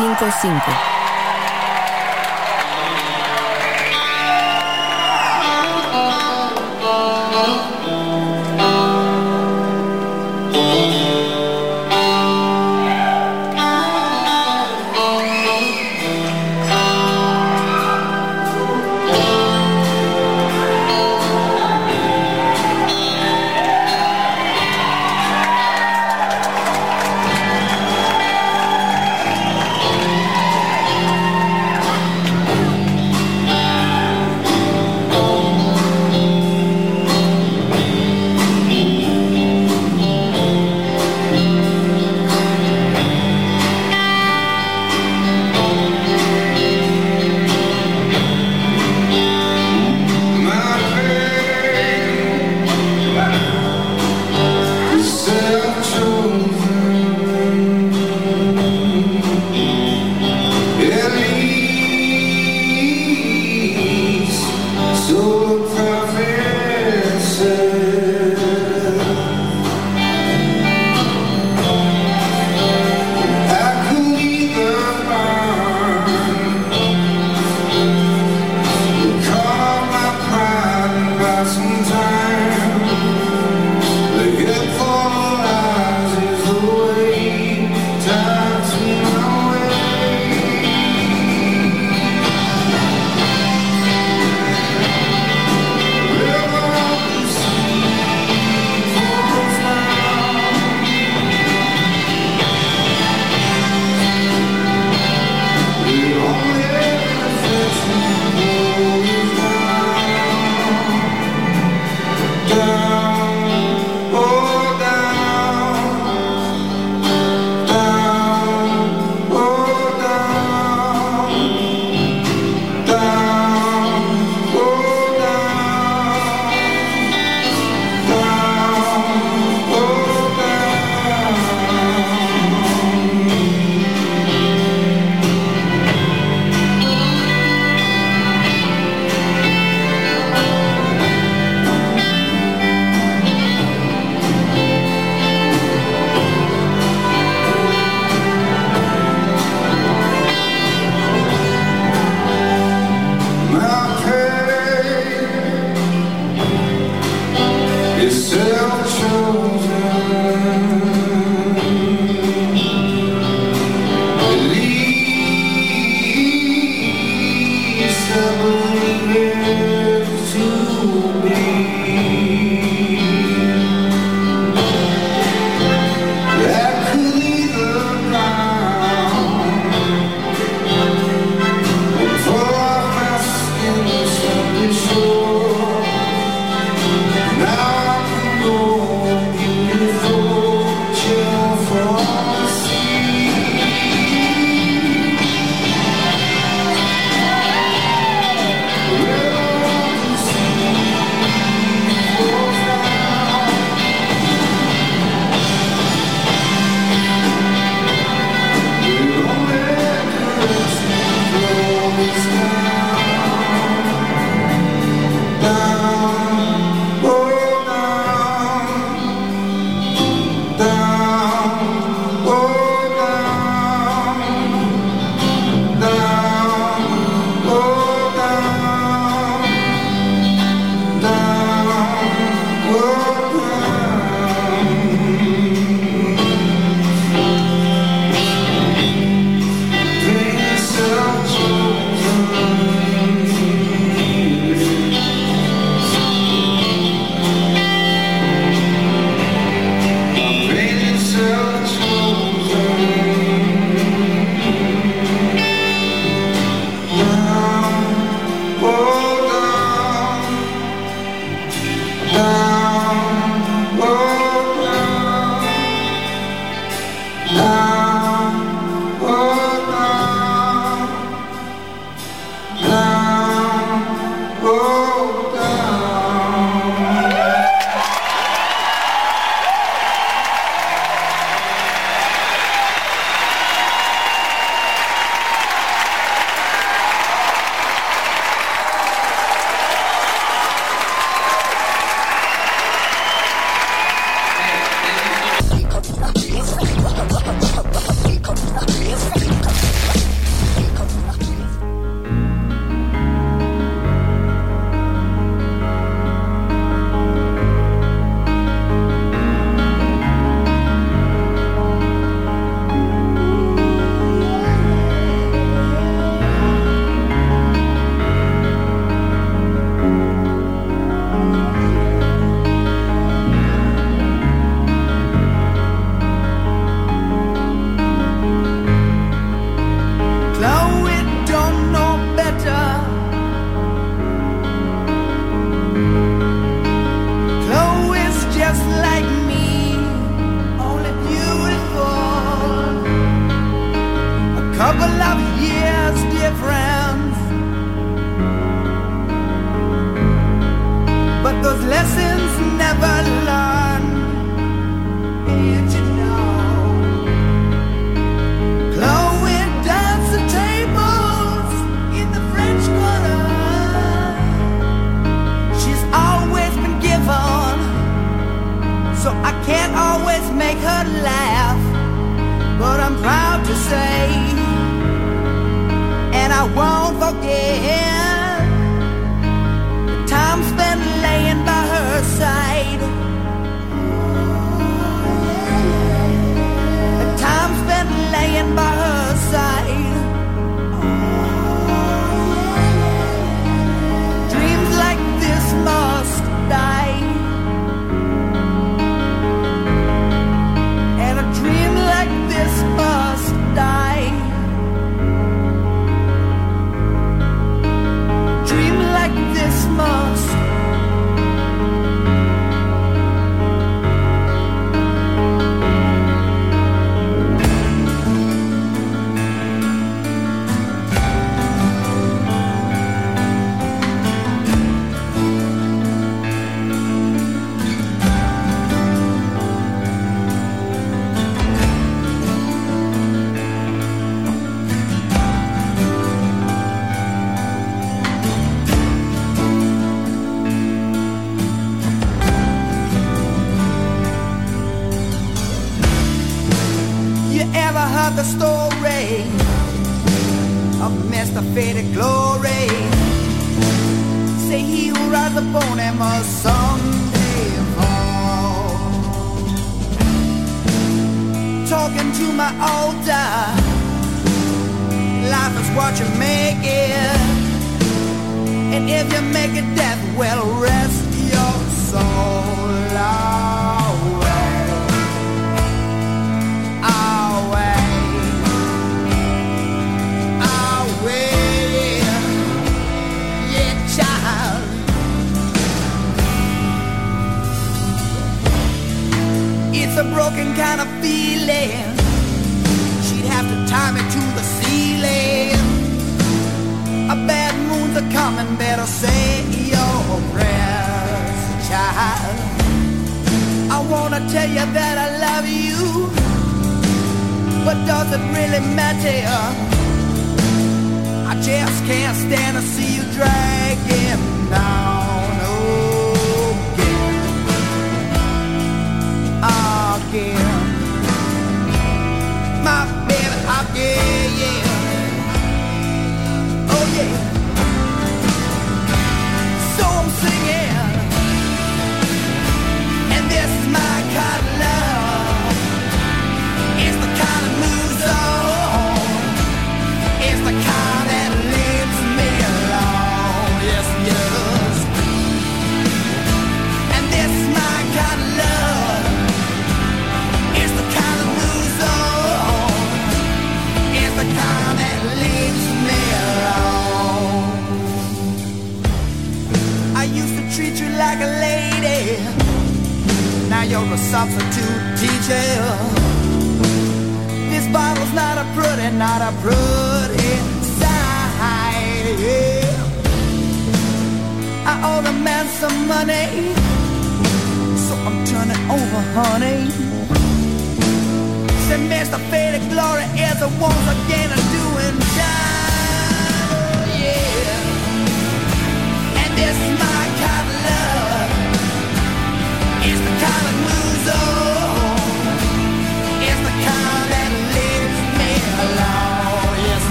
955.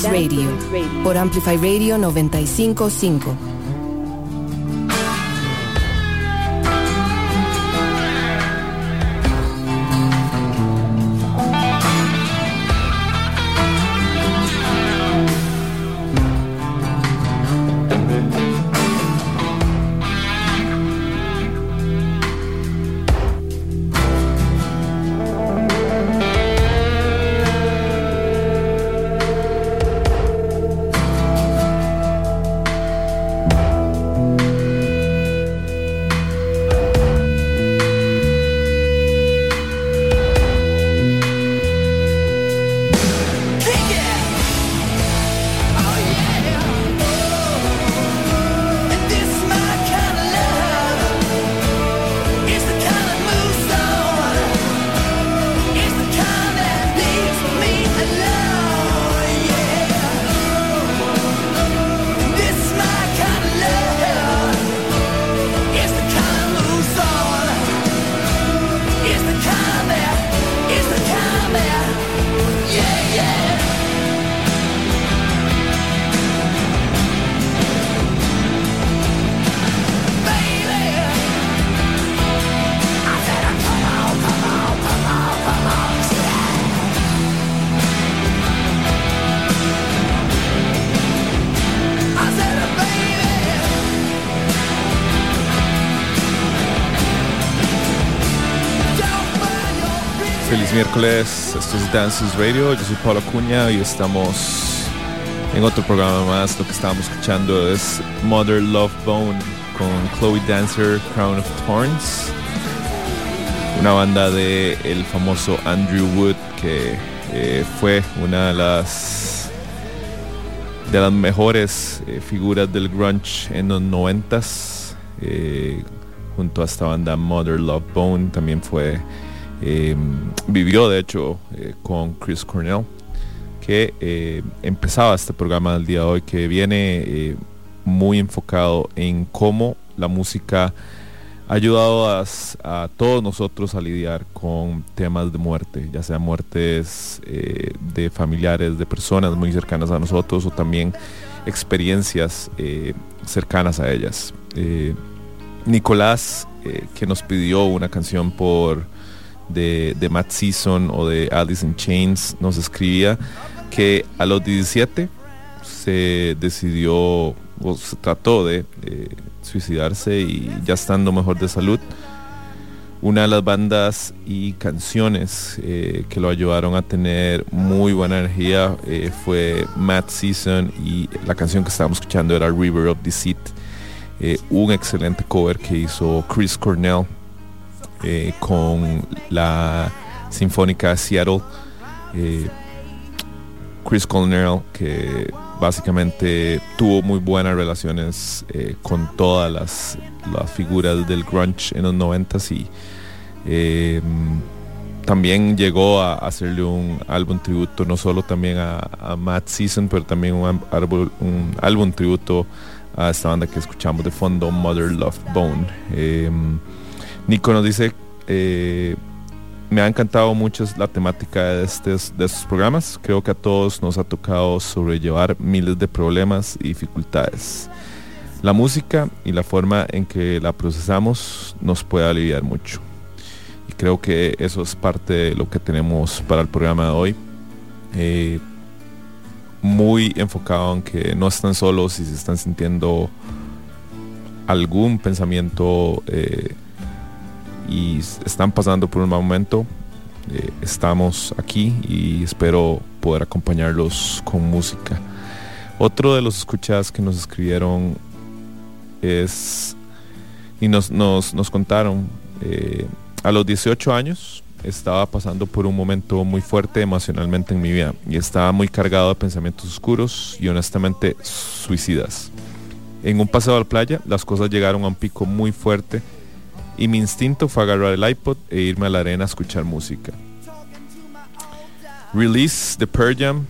Radio por Amplify Radio 955. Esto es Dances Radio, yo soy Pablo Acuña y estamos en otro programa más. Lo que estábamos escuchando es Mother Love Bone con Chloe Dancer, Crown of Thorns, una banda de el famoso Andrew Wood que eh, fue una de las de las mejores eh, figuras del grunge en los noventas eh, junto a esta banda Mother Love Bone. También fue eh, vivió de hecho eh, con Chris Cornell, que eh, empezaba este programa del día de hoy, que viene muy enfocado en cómo la música ha ayudado a, todos nosotros a lidiar con temas de muerte, ya sea muertes de familiares, de personas muy cercanas a nosotros o también experiencias cercanas a ellas. Nicolás, que nos pidió una canción por de, de Matt Season o de Alice in Chains nos escribía que a los 17 se decidió o se trató de suicidarse y ya estando mejor de salud. Una de las bandas y canciones eh, que lo ayudaron a tener muy buena energía eh, fue Matt Season y la canción que estábamos escuchando era River of Deceit, eh, un excelente cover que hizo Chris Cornell eh, con la Sinfónica Seattle. Eh, Chris Cornell, que básicamente tuvo muy buenas relaciones eh, con todas las, las, figuras del grunge en los 90 y también llegó a hacerle un álbum tributo, no solo también a, Matt Season, pero también un, un, álbum tributo a esta banda que escuchamos de fondo, Mother Love Bone. Nico nos dice, eh, me ha encantado mucho la temática de estos, de estos programas. Creo que a todos nos ha tocado sobrellevar miles de problemas y dificultades. La música y la forma en que la procesamos nos puede aliviar mucho. Y creo que eso es parte de lo que tenemos para el programa de hoy. Eh, muy enfocado en que no están solos y se están sintiendo algún pensamiento eh, y están pasando por un momento, eh, estamos aquí y espero poder acompañarlos con música. Otro de los escuchadas que nos escribieron es y nos, nos, nos contaron, eh, a los 18 años estaba pasando por un momento muy fuerte emocionalmente en mi vida y estaba muy cargado de pensamientos oscuros y honestamente suicidas. En un paseo a la playa las cosas llegaron a un pico muy fuerte y mi instinto fue agarrar el iPod e irme a la arena a escuchar música. Release de Pearl Jam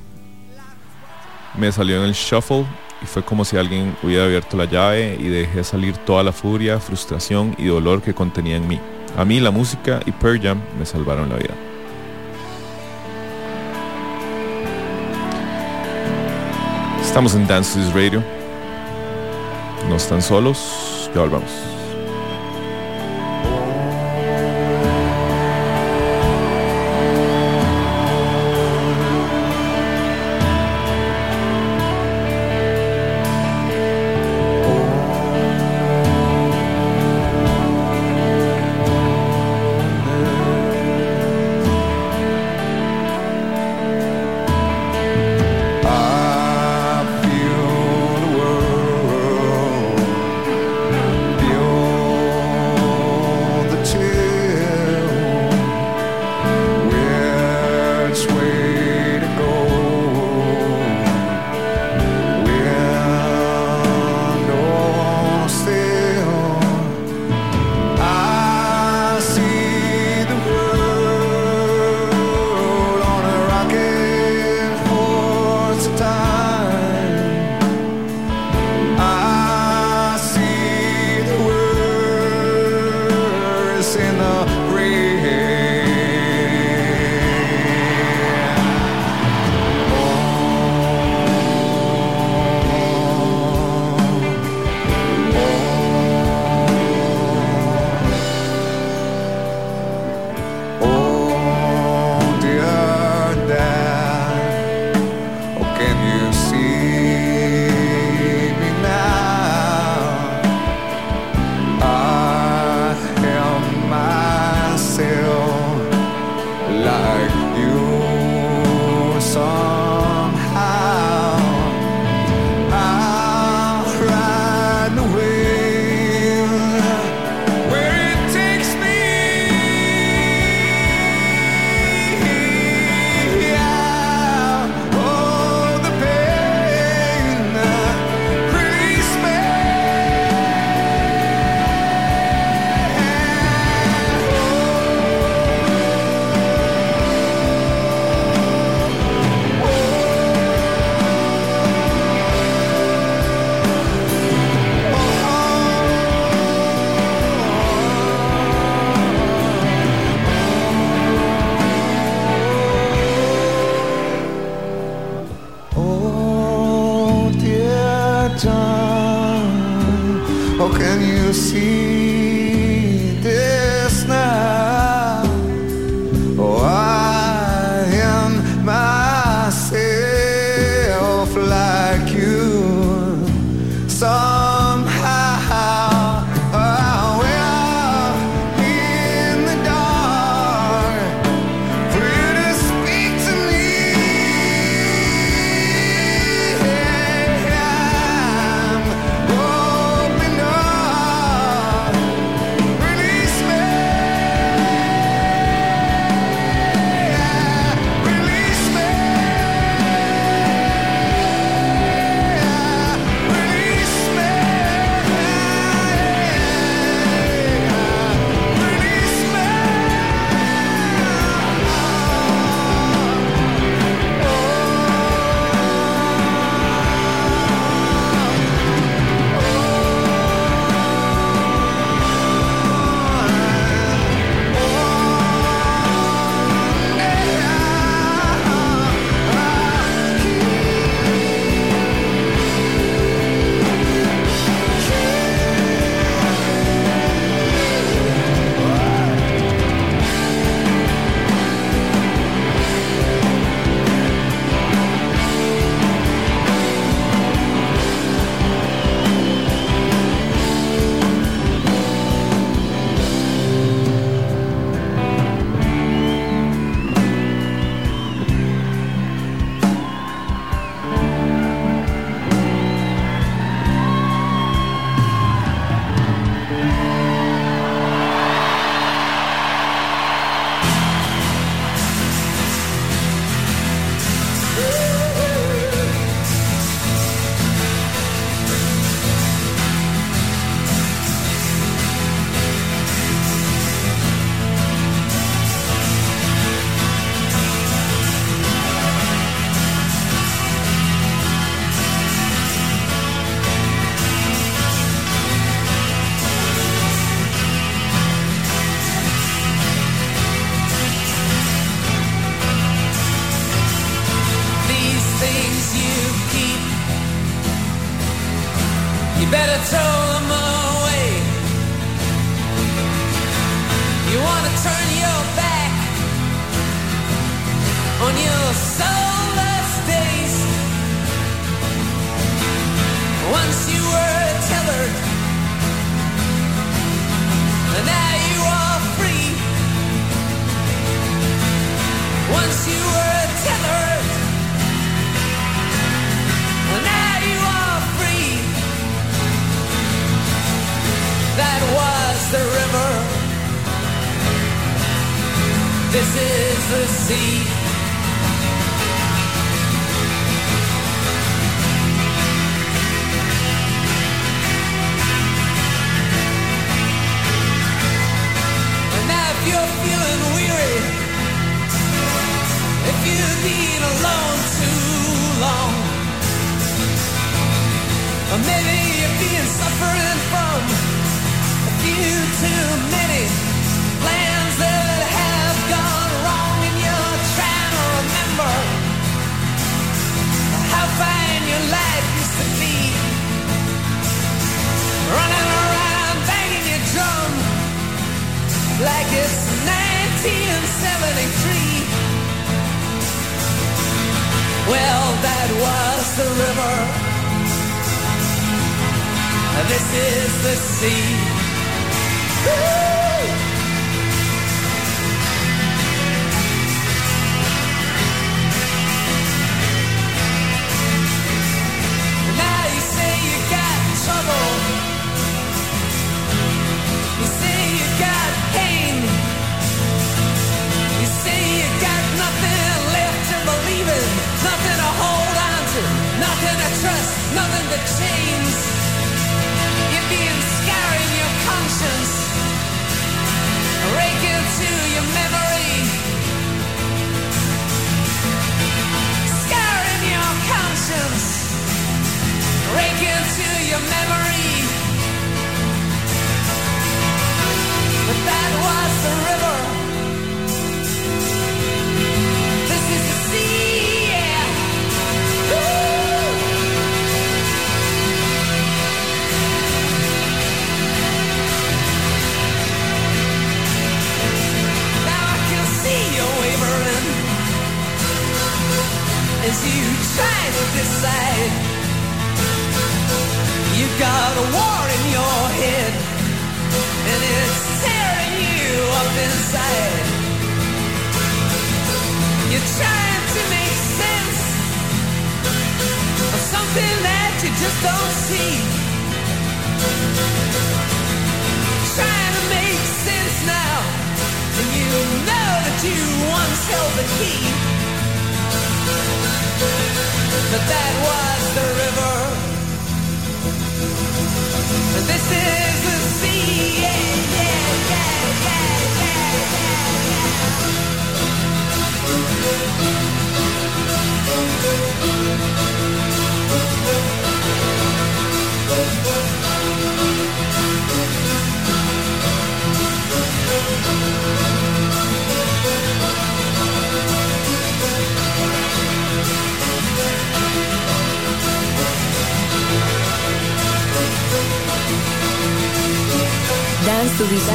me salió en el shuffle y fue como si alguien hubiera abierto la llave y dejé salir toda la furia, frustración y dolor que contenía en mí. A mí la música y Pearl Jam me salvaron la vida. Estamos en Dances Radio. No están solos, ya volvamos.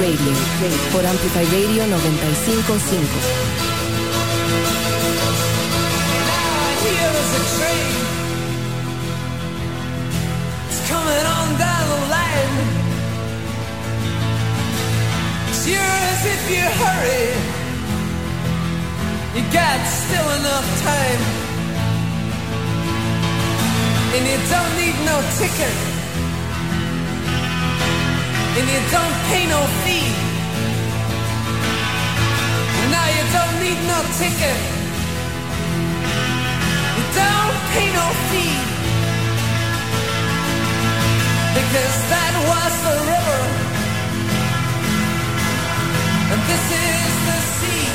Radio por Amplify Radio 955. Now I hear there's a train. It's coming on down the line. Sure as if you hurry, you got still enough time. And you don't need no ticket. And you don't pay no fee. Now you don't need no ticket. You don't pay no fee because that was the river and this is the sea.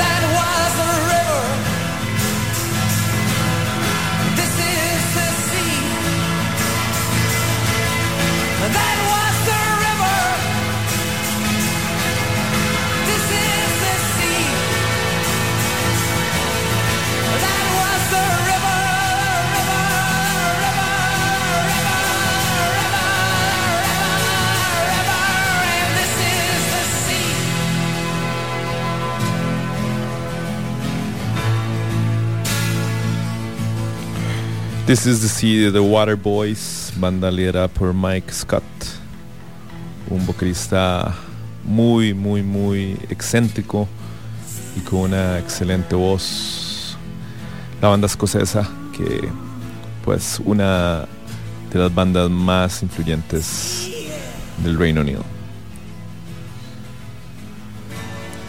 That was the river. This is the de The Water Boys, banda liderada por Mike Scott, un vocalista muy, muy, muy excéntrico y con una excelente voz. La banda escocesa, que pues una de las bandas más influyentes del Reino Unido.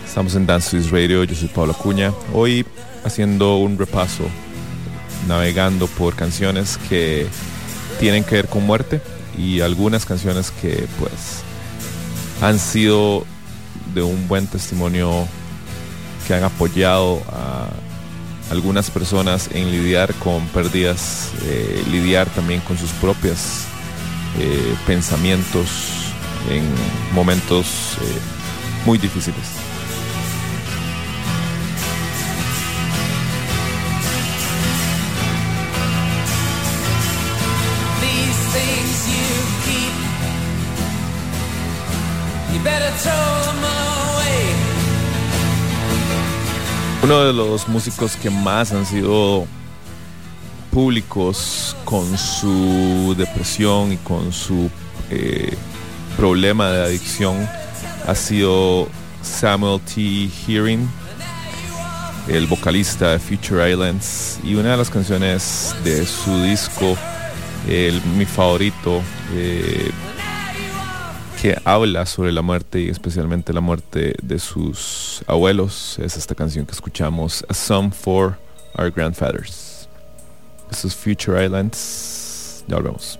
Estamos en Dance This Radio, yo soy Pablo Acuña. Hoy haciendo un repaso navegando por canciones que tienen que ver con muerte y algunas canciones que pues han sido de un buen testimonio que han apoyado a algunas personas en lidiar con pérdidas, eh, lidiar también con sus propios eh, pensamientos en momentos eh, muy difíciles. Uno de los músicos que más han sido públicos con su depresión y con su eh, problema de adicción ha sido Samuel T. Hearing, el vocalista de Future Islands, y una de las canciones de su disco, el, mi favorito, eh, habla sobre la muerte y especialmente la muerte de sus abuelos, es esta canción que escuchamos, A Song for Our Grandfathers. Esto es Future Islands. Ya volvemos.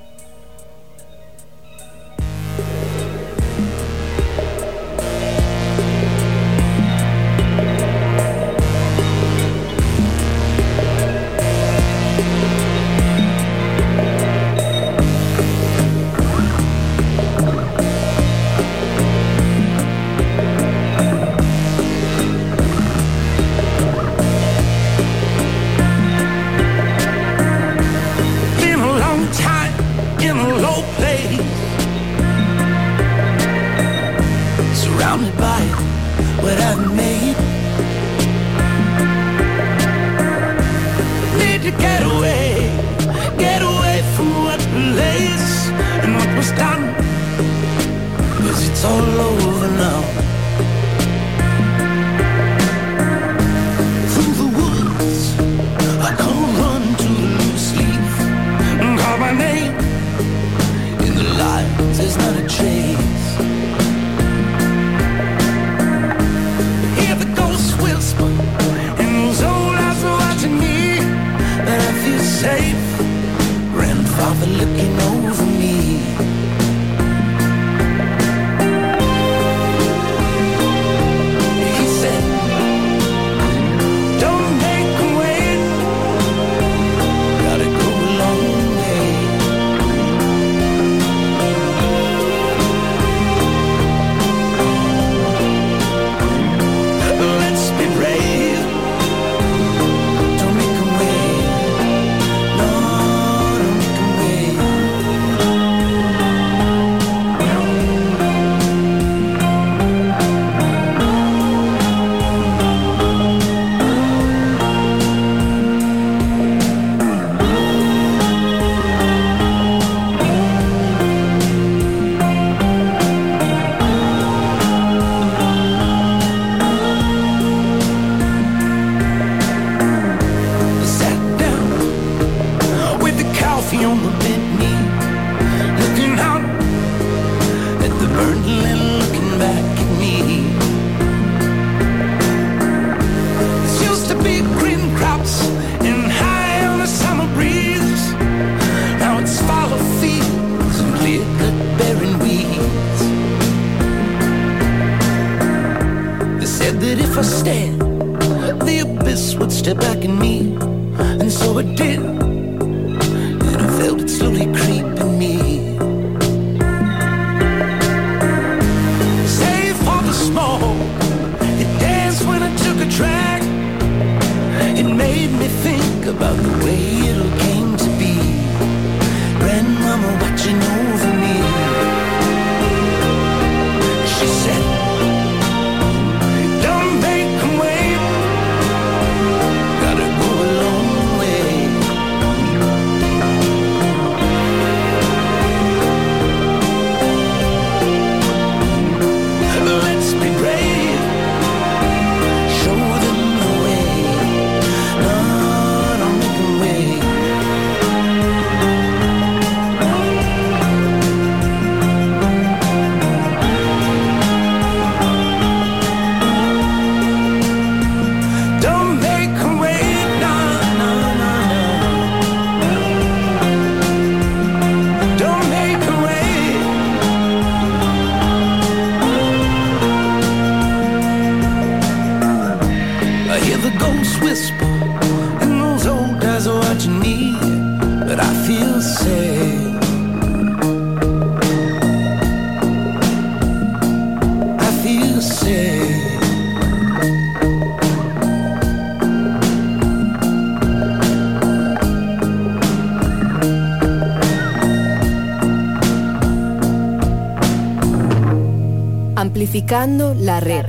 Amplificando la red.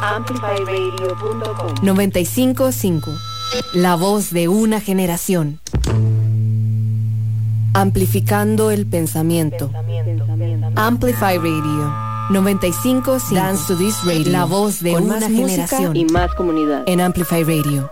Amplifyradio.com 955. La voz de una generación. Amplificando el pensamiento. pensamiento. Amplify Radio. 955 Dance to This Radio. La voz de Con una más generación. Y más comunidad. En Amplify Radio.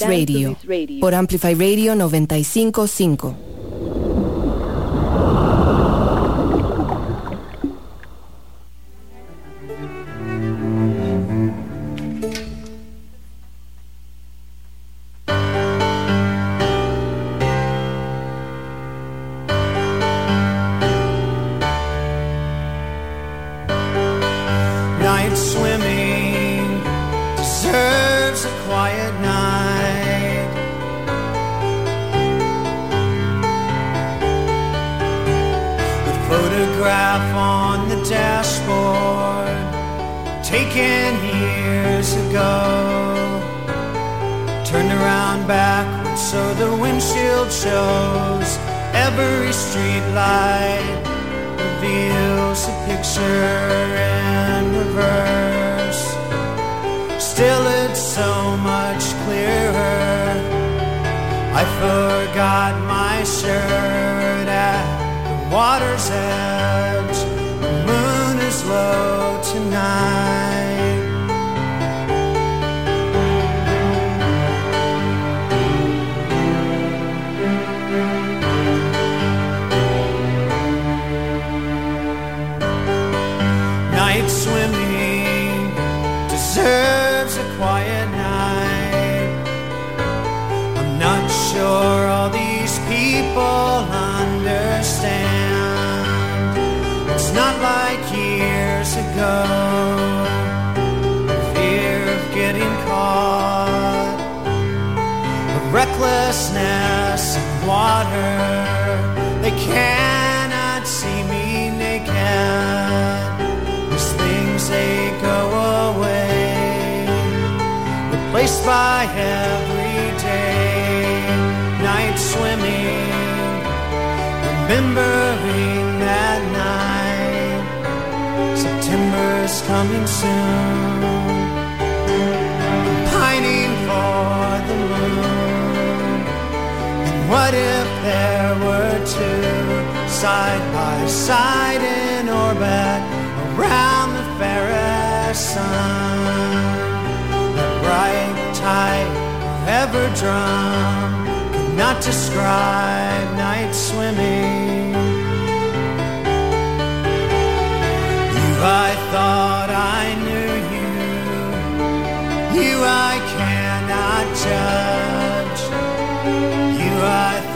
Radio. Por Amplify Radio 955.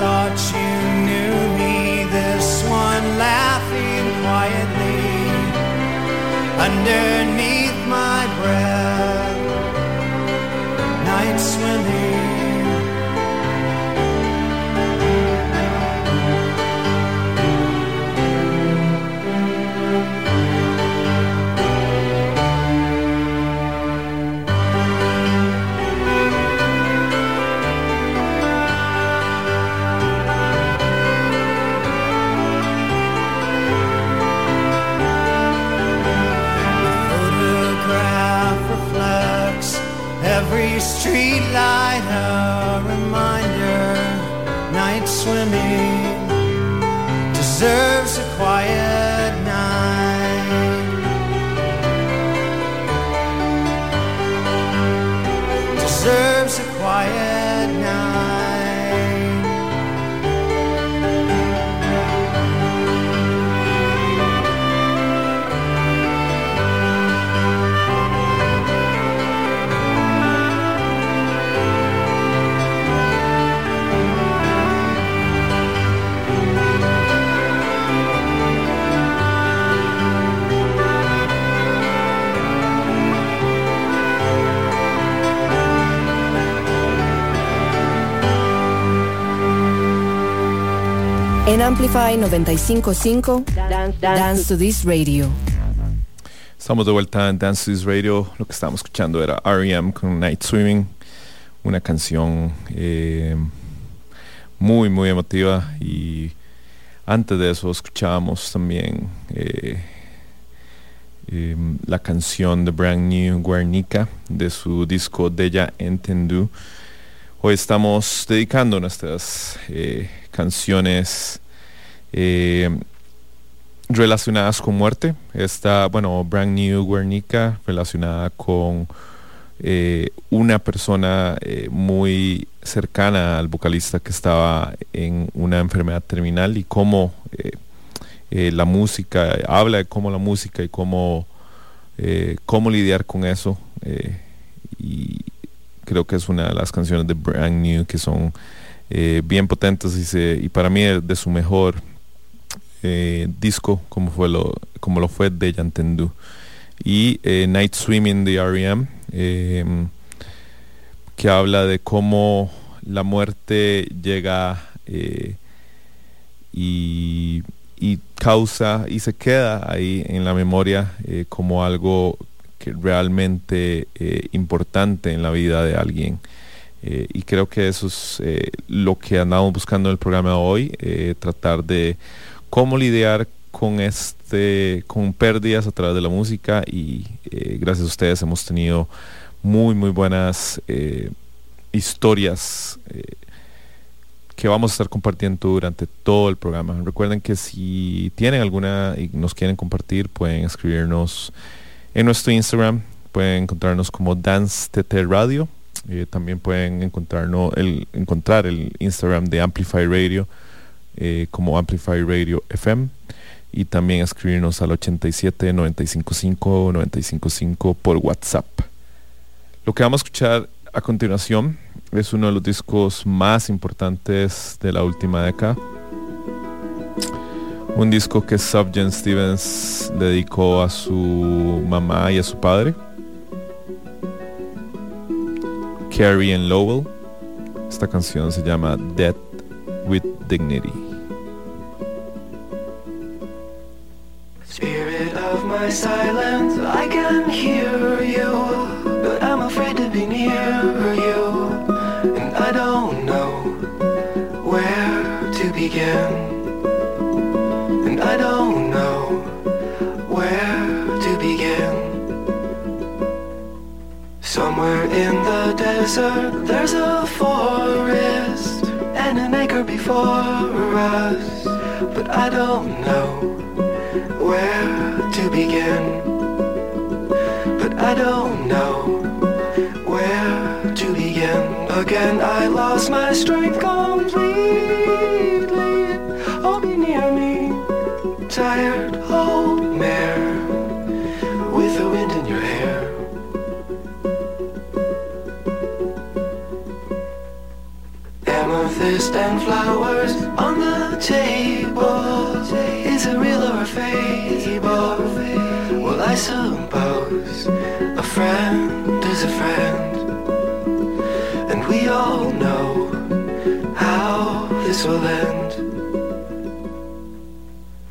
thought you. Amplify 955, Dance, Dance to This Radio. Estamos de vuelta en Dance to This Radio. Lo que estábamos escuchando era R.E.M. con Night Swimming, una canción eh, muy, muy emotiva. Y antes de eso escuchábamos también eh, eh, la canción de Brand New Guernica de su disco Deja Entendu. Hoy estamos dedicando nuestras eh, canciones eh, relacionadas con muerte. Esta, bueno, Brand New Guernica, relacionada con eh, una persona eh, muy cercana al vocalista que estaba en una enfermedad terminal y cómo la música, habla de cómo la música y cómo, cómo lidiar con eso. y creo que es una de las canciones de Brand New que son bien potentes y, y para mí de, de su mejor eh, disco como fue lo como lo fue de Yantendu y eh, Night Swimming de R.E.M. eh, que habla de cómo la muerte llega eh, y, y causa y se queda ahí en la memoria como algo que realmente importante en la vida de alguien. Y creo que eso es lo que andamos buscando en el programa hoy, tratar de cómo lidiar con este, con pérdidas a través de la música y eh, gracias a ustedes hemos tenido muy muy buenas eh, historias eh, que vamos a estar compartiendo durante todo el programa. Recuerden que si tienen alguna y nos quieren compartir, pueden escribirnos en nuestro Instagram, pueden encontrarnos como Dance TT Radio. También pueden encontrarnos el, encontrar el Instagram de Amplify Radio eh, como Amplify Radio FM y también escribirnos al 87 955 955 por WhatsApp. Lo que vamos a escuchar a continuación es uno de los discos más importantes de la última década. Un disco que Subgen Stevens dedicó a su mamá y a su padre. Carrie and Lowell. Esta canción se llama Death with Dignity. Spirit of my silence, I can hear you, but I'm afraid to be near you, and I don't know where to begin, and I don't know where to begin. Somewhere in the desert, there's a forest an acre before us, but I don't know where to begin. But I don't know where to begin. Again, I lost my strength completely. Oh, be near me, tired Amethyst and flowers on the table. Is it real or a fable? Well, I suppose a friend is a friend. And we all know how this will end.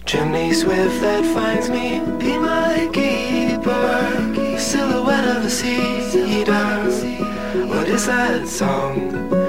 Chimney swift that finds me, be my keeper. Silhouette of a cedar. What is that song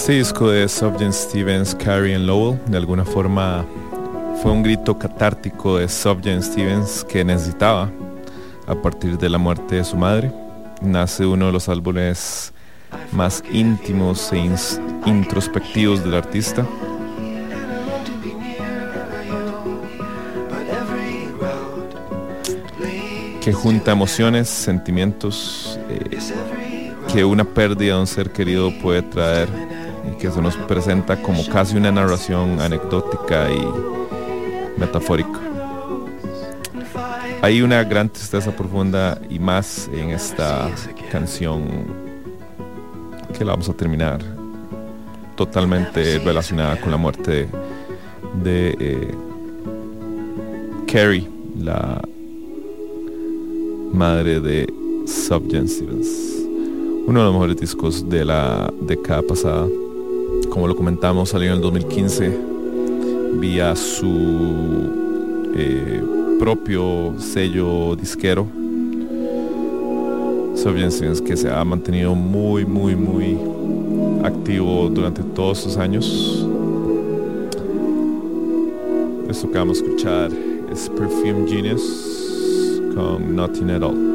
Este disco de Subject Stevens, Carrie and Lowell, de alguna forma fue un grito catártico de Subject Stevens que necesitaba a partir de la muerte de su madre. Nace uno de los álbumes más íntimos e introspectivos del artista. que junta emociones, sentimientos eh, que una pérdida de un ser querido puede traer y que se nos presenta como casi una narración anecdótica y metafórica. Hay una gran tristeza profunda y más en esta canción que la vamos a terminar totalmente relacionada con la muerte de, eh, Carrie, la madre de Subject Stevens. Uno de los mejores discos de la década pasada. Como lo comentamos, salió en el 2015 vía su eh, propio sello disquero. Stevens que se ha mantenido muy, muy, muy activo durante todos estos años. Esto que vamos a escuchar es Perfume Genius con Nothing at All.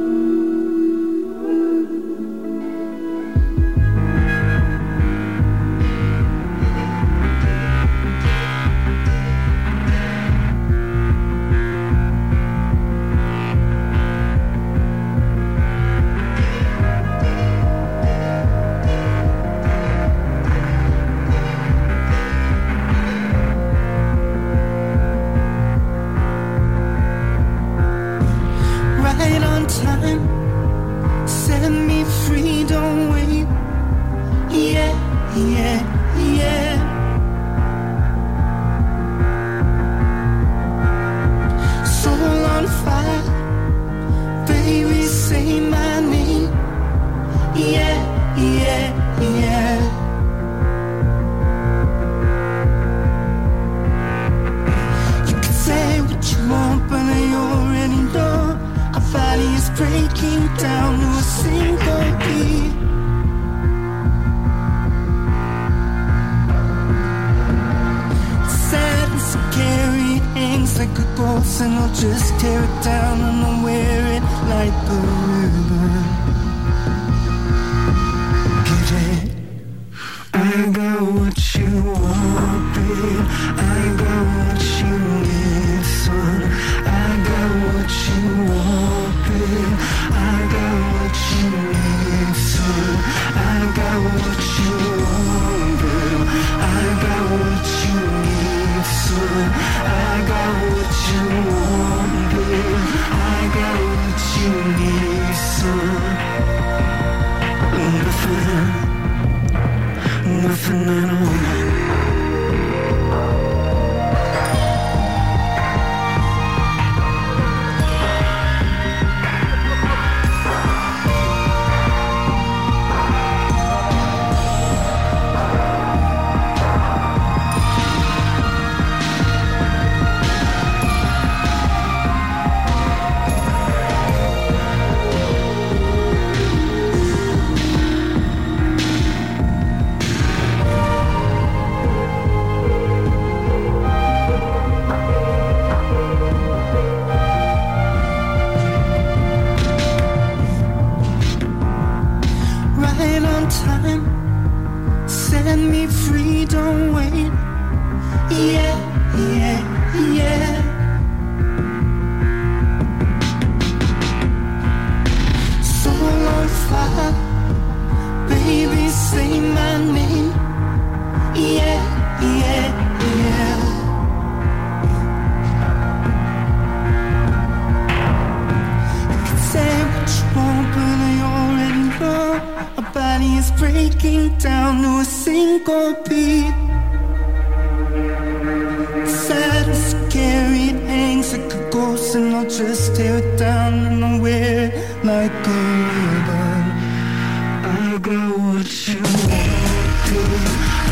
What you want,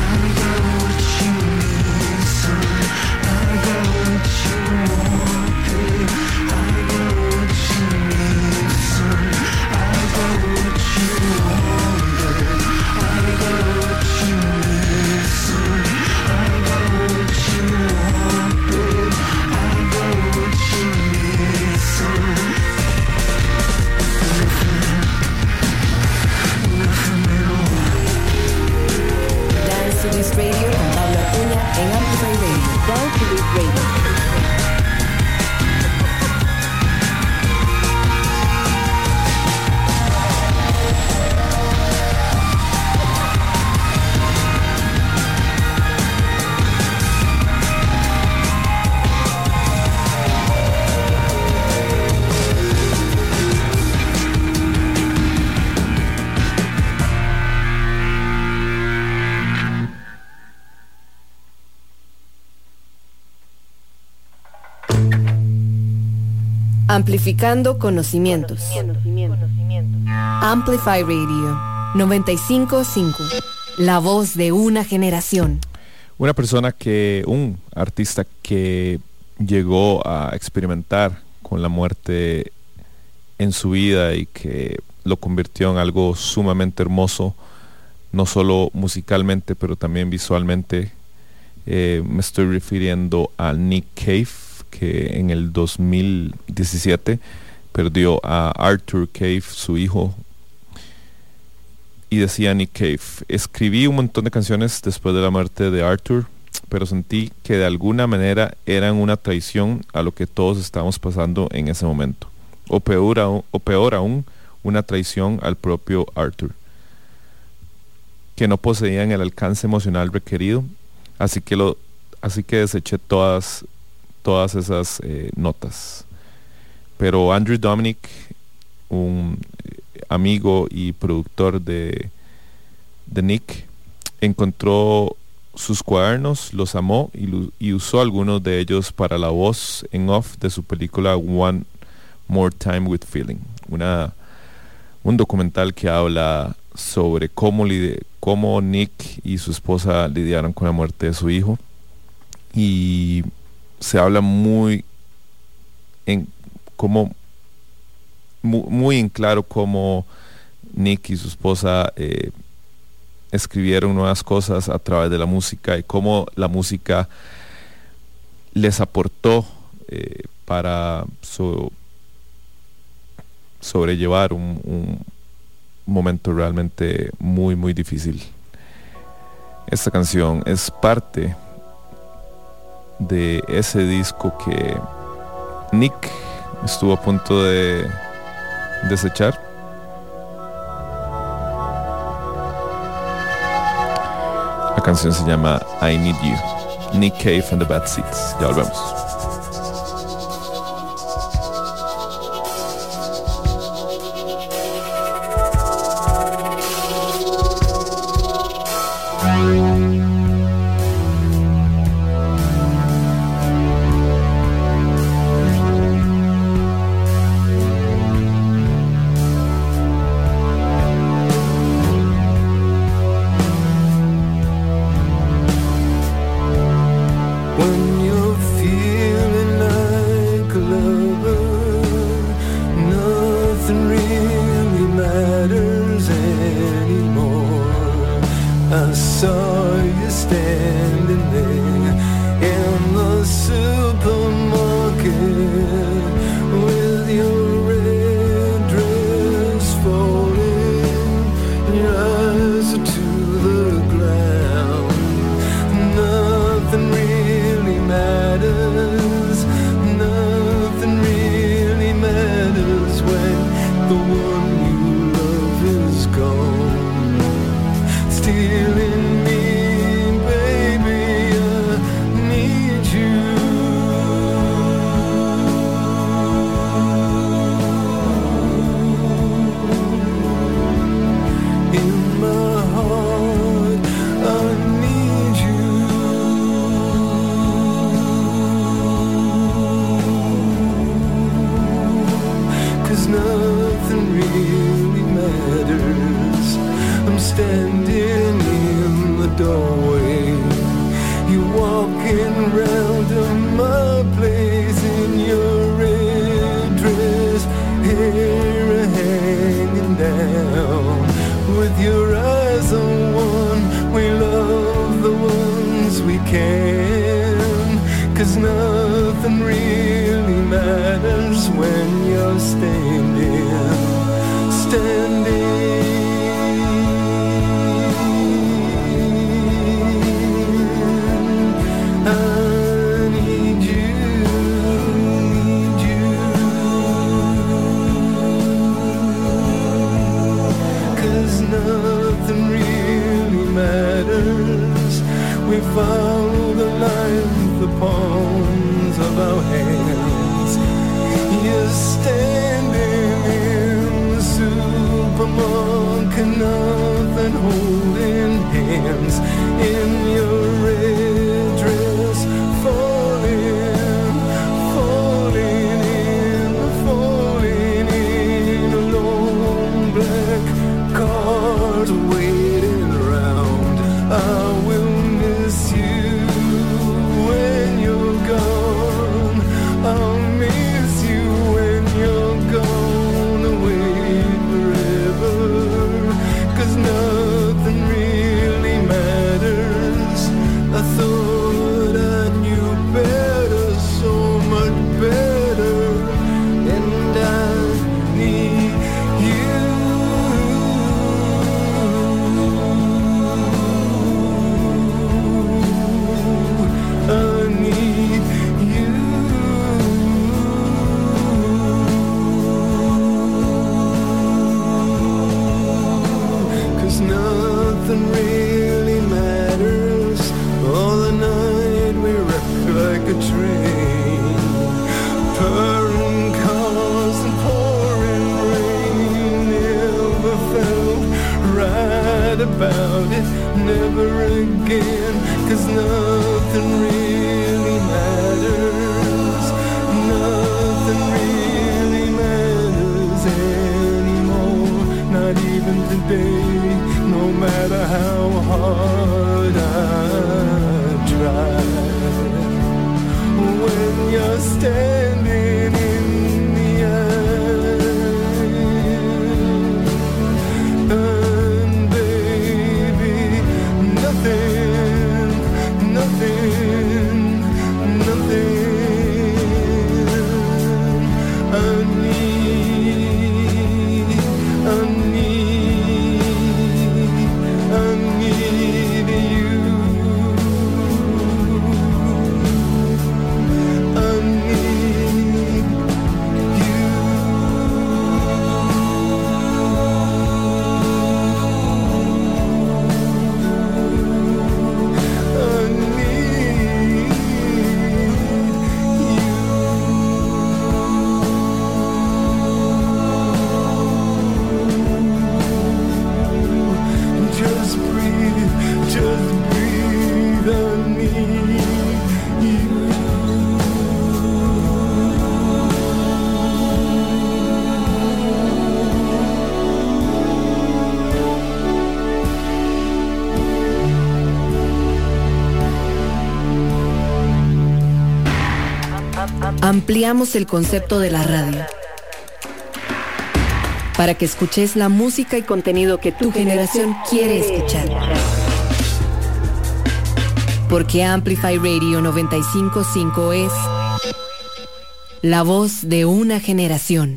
Conocimientos. Amplify Radio 955. La voz de una generación. Una persona que, un artista que llegó a experimentar con la muerte en su vida y que lo convirtió en algo sumamente hermoso, no solo musicalmente, pero también visualmente. Eh, me estoy refiriendo a Nick Cave, que en el 2017 perdió a Arthur Cave, su hijo. Y decía Nick Cave, escribí un montón de canciones después de la muerte de Arthur, pero sentí que de alguna manera eran una traición a lo que todos estábamos pasando en ese momento. O peor, aún, o peor aún, una traición al propio Arthur, que no poseían el alcance emocional requerido, así que, lo, así que deseché todas, todas esas eh, notas. Pero Andrew Dominic, un eh, amigo y productor de, de Nick, encontró sus cuadernos, los amó y, usó algunos de ellos para la voz en off de su película One More Time with Feeling, una, un documental que habla sobre cómo, cómo Nick y su esposa lidiaron con la muerte de su hijo y se habla muy en cómo mu- muy, en claro cómo Nick y su esposa eh, escribieron nuevas cosas a través de la música y cómo la música les aportó eh, para so- sobrellevar un, un momento realmente muy muy difícil. Esta canción es parte de ese disco que Nick estuvo a punto de desechar. La canción se llama I Need You. Nick Cave and the Bad Seeds. Ya volvemos. about it never again. Cause nothing really matters. Nothing really matters anymore. Not even today. ampliamos el concepto de la radio para que escuches la música y contenido que tu generación quiere escuchar. Porque Amplify Radio 955 es la voz de una generación.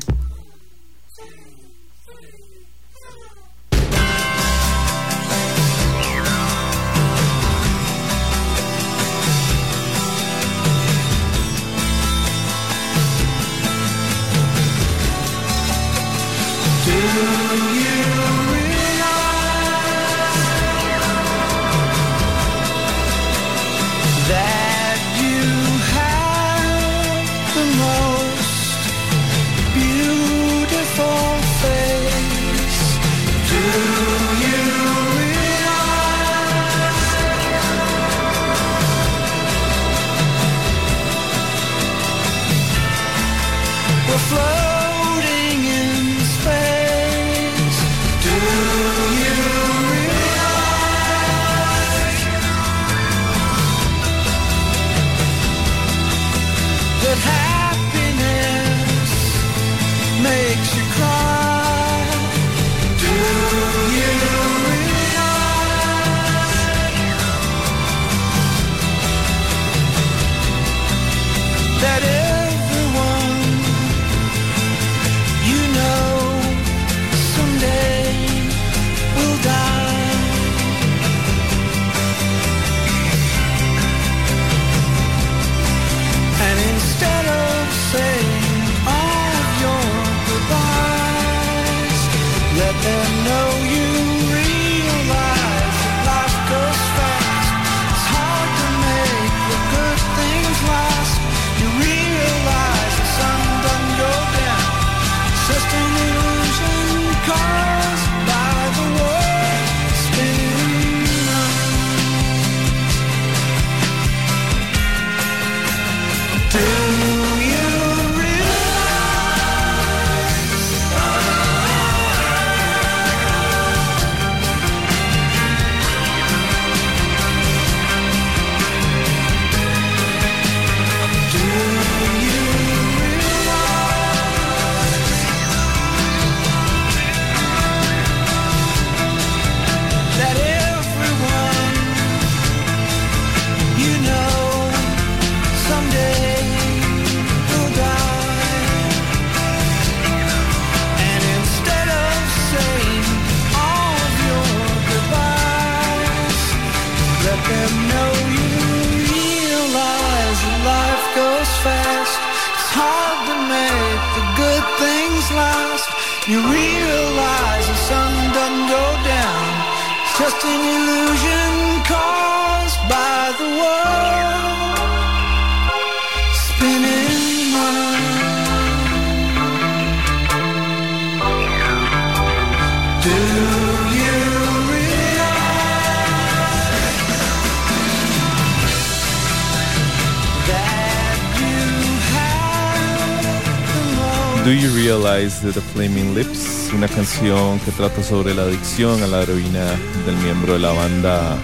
The Flaming Lips, una canción que trata sobre la adicción a la heroína del miembro de la banda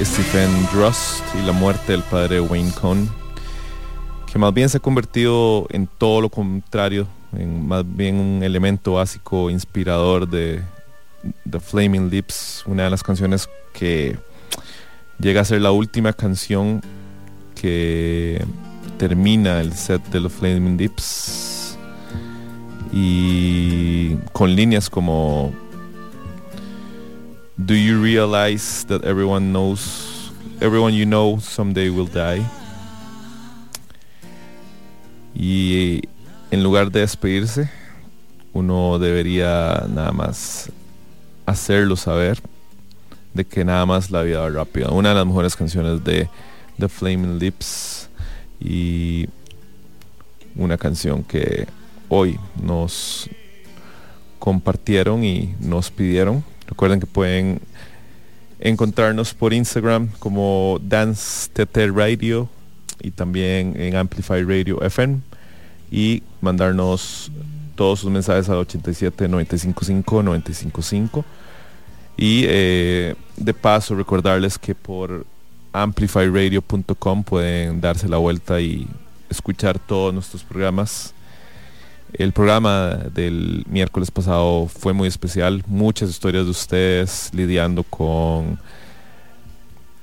Stephen Drust y la muerte del padre Wayne Cohn, que más bien se ha convertido en todo lo contrario, en más bien un elemento básico inspirador de The Flaming Lips, una de las canciones que llega a ser la última canción que termina el set de The Flaming Lips y con líneas como Do you realize that everyone knows everyone you know someday will die? Y en lugar de despedirse, uno debería nada más hacerlo saber de que nada más la vida va rápida. Una de las mejores canciones de The Flaming Lips y una canción que hoy nos compartieron y nos pidieron. Recuerden que pueden encontrarnos por Instagram como Dance TT Radio y también en Amplify Radio FM y mandarnos todos sus mensajes a 87 955 955 y eh, de paso recordarles que por amplifyradio.com pueden darse la vuelta y escuchar todos nuestros programas el programa del miércoles pasado fue muy especial, muchas historias de ustedes lidiando con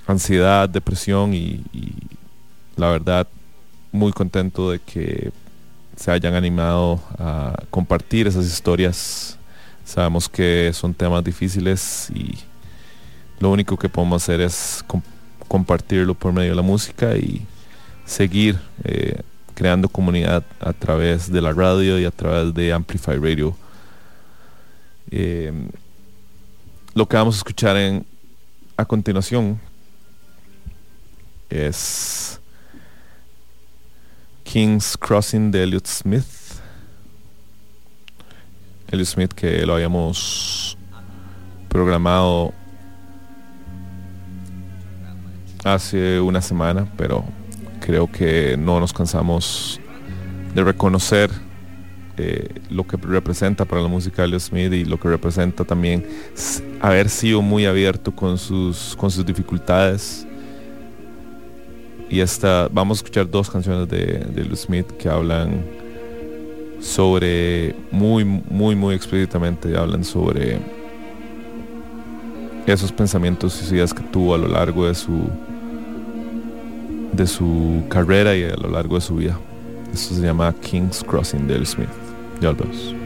ansiedad, depresión y, la verdad muy contento de que se hayan animado a compartir esas historias. Sabemos que son temas difíciles y lo único que podemos hacer es com- compartirlo por medio de la música y seguir eh, creando comunidad a través de la radio y a través de Amplify Radio. Eh, lo que vamos a escuchar en, a continuación es King's Crossing de Elliot Smith. Elliot Smith que lo habíamos programado hace una semana, pero creo que no nos cansamos de reconocer eh, lo que representa para la música de Elliot Smith y lo que representa también haber sido muy abierto con sus, con sus dificultades. Y esta, vamos a escuchar dos canciones de, de Elliot Smith que hablan sobre, muy, muy, muy explícitamente, hablan sobre esos pensamientos suicidas que tuvo a lo largo de su de su carrera y a lo largo de su vida. Esto se llama King's Crossing de Smith. Ya. The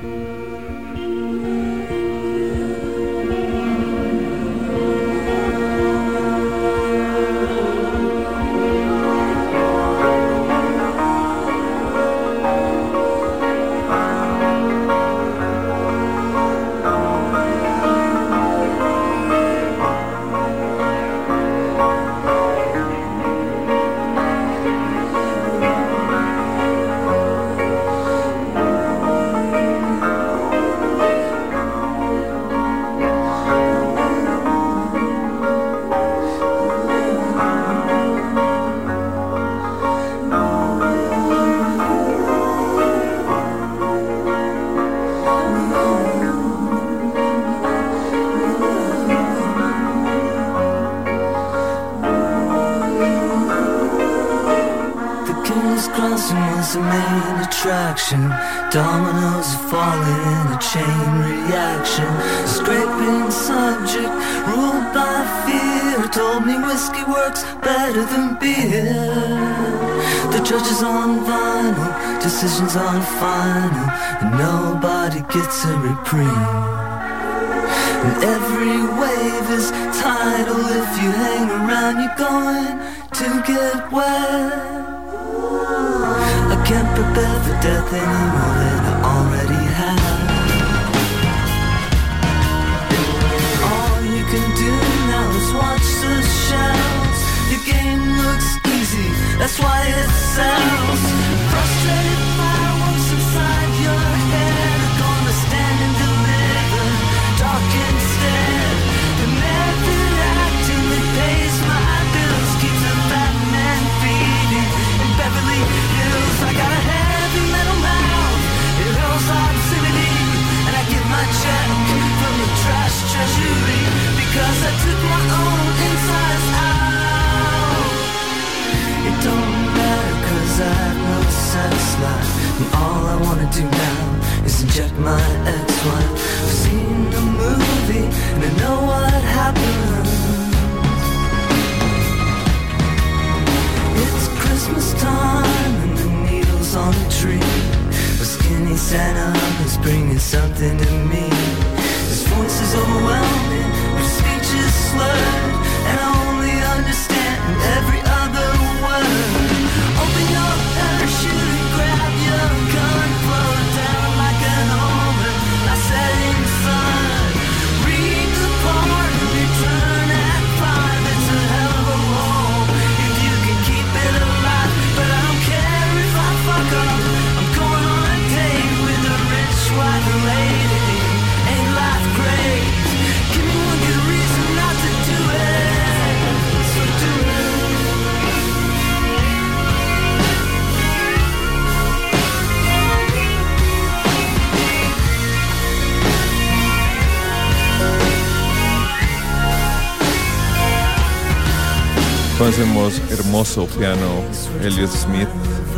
Conocemos hermoso piano Elliot Smith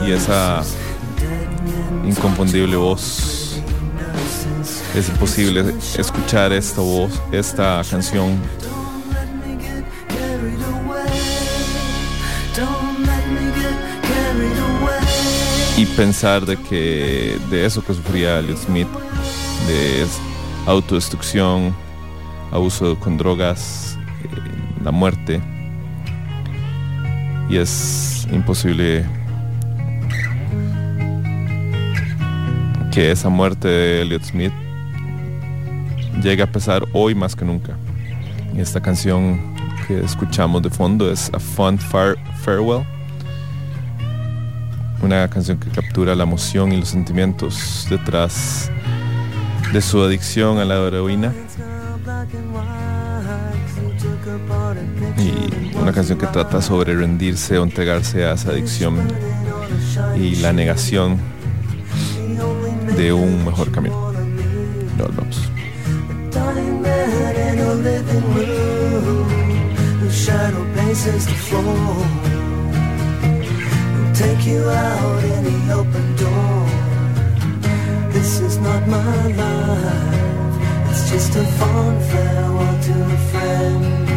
y esa inconfundible voz. Es imposible escuchar esta voz, esta canción y pensar de que de eso que sufría Elliot Smith, de es- autodestrucción, abuso con drogas, eh, la muerte. Y es imposible que esa muerte de Elliot Smith llegue a pesar hoy más que nunca. Y esta canción que escuchamos de fondo es A Far- Farewell una canción que captura la emoción y los sentimientos detrás de su adicción a la heroína y una canción que trata sobre rendirse o entregarse a esa adicción y la negación de un mejor camino. Nos vamos. Take you out the open door. This is not my life. It's just a fond farewell to a friend.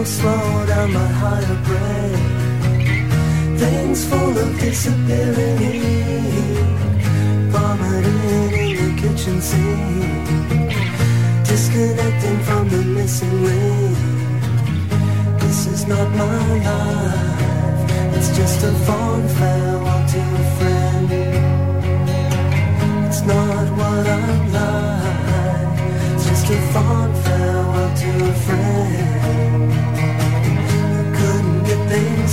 if it'll slow down my higher brain. Things full of disappearing ink, vomiting in the kitchen sink, disconnecting from the missing link. This is not my life. It's just a fond farewell to a friend. It's not what I'm like. It's just a fond farewell to a friend.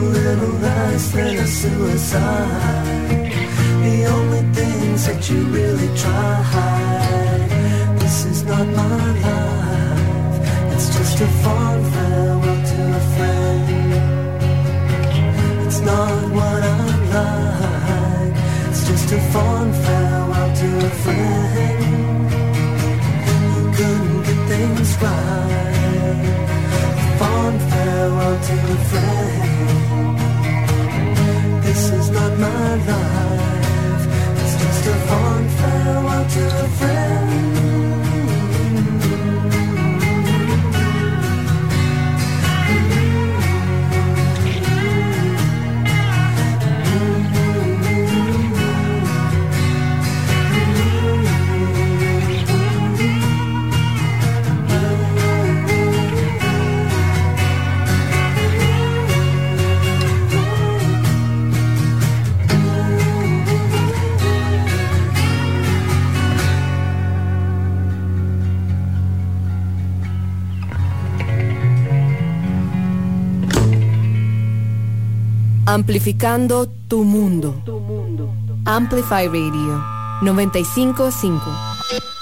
Little less than a suicide. The only things that you really tried. This is not my life. It's just a fond farewell to a friend. It's not what I like. It's just a fond farewell to a friend. You couldn't get things right. Fond farewell to a friend. This is not my life. It's just a fond farewell to a friend. Amplificando tu mundo. Amplify Radio 955.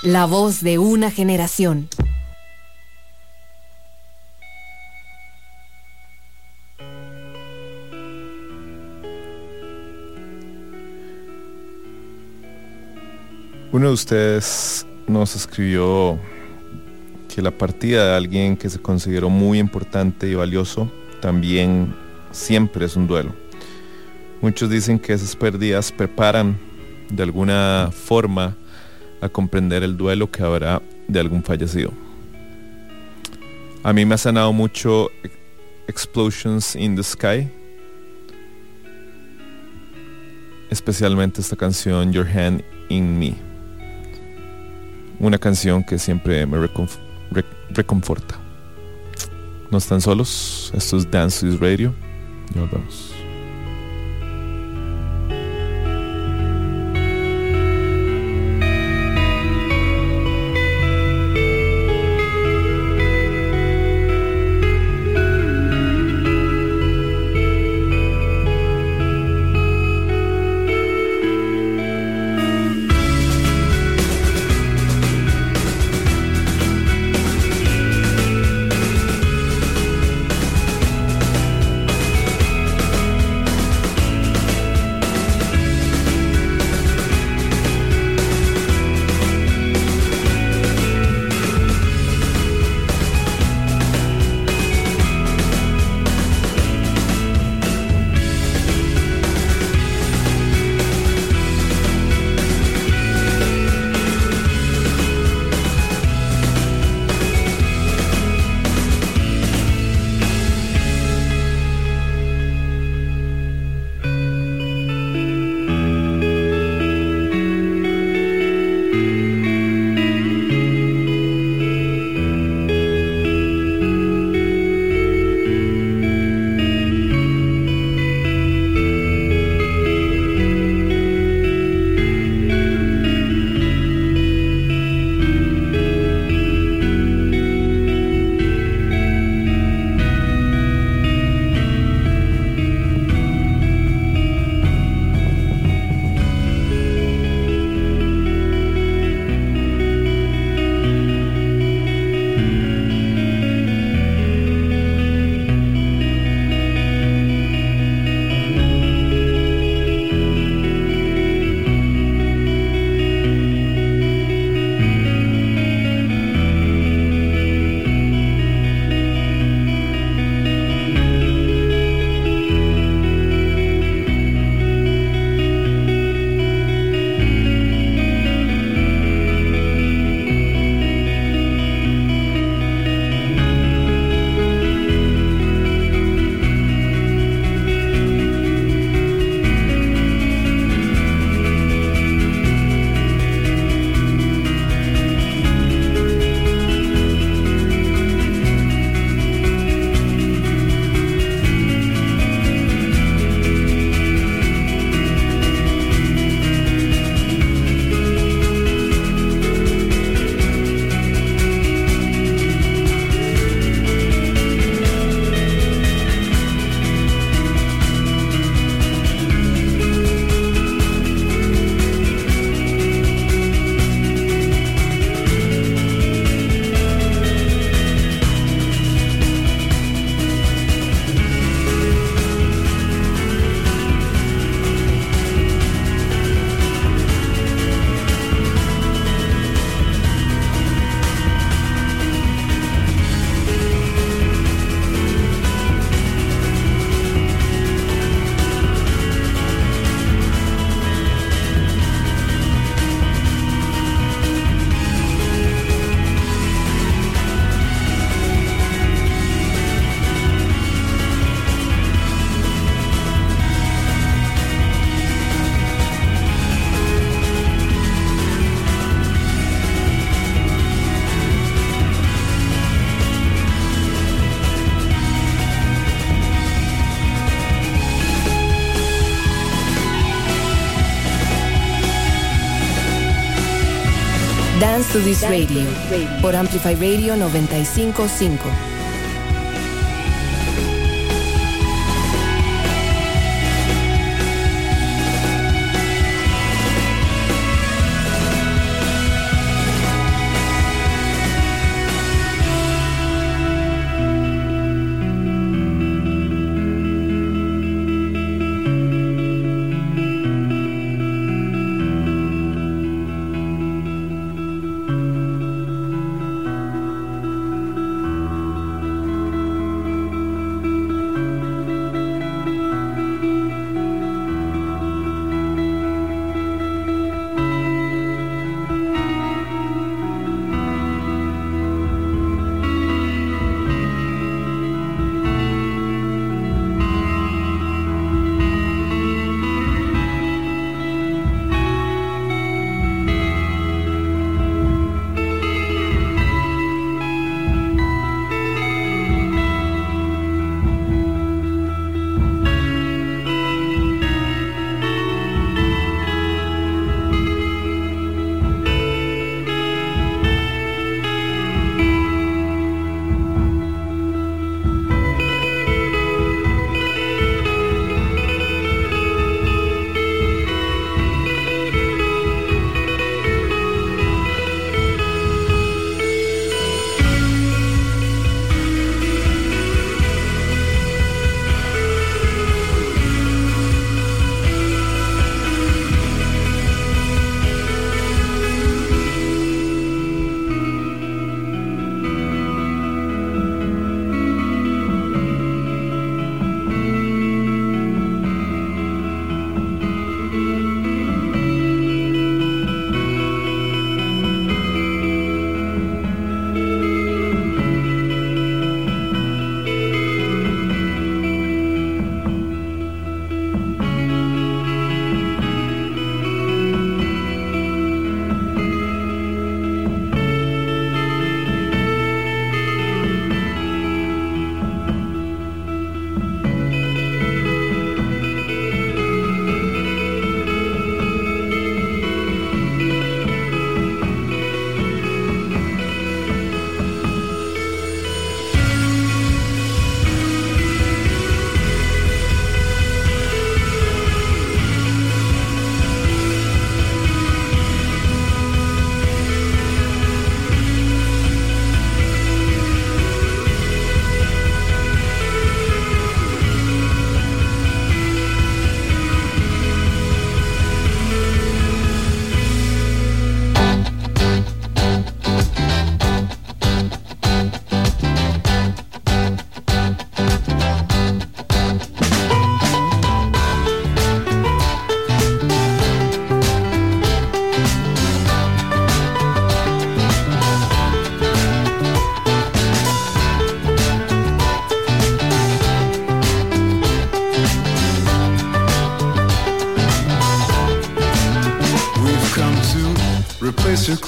La voz de una generación. Uno de ustedes nos escribió que la partida de alguien que se consideró muy importante y valioso también siempre es un duelo. Muchos dicen que esas pérdidas preparan de alguna forma a comprender el duelo que habrá de algún fallecido. A mí me ha sanado mucho Explosions in the Sky, especialmente esta canción Your Hand in Me. Una canción que siempre me reconf- re- reconforta. No están solos, esto es Dance Radio. Nos vemos. This radio por Amplify Radio 955.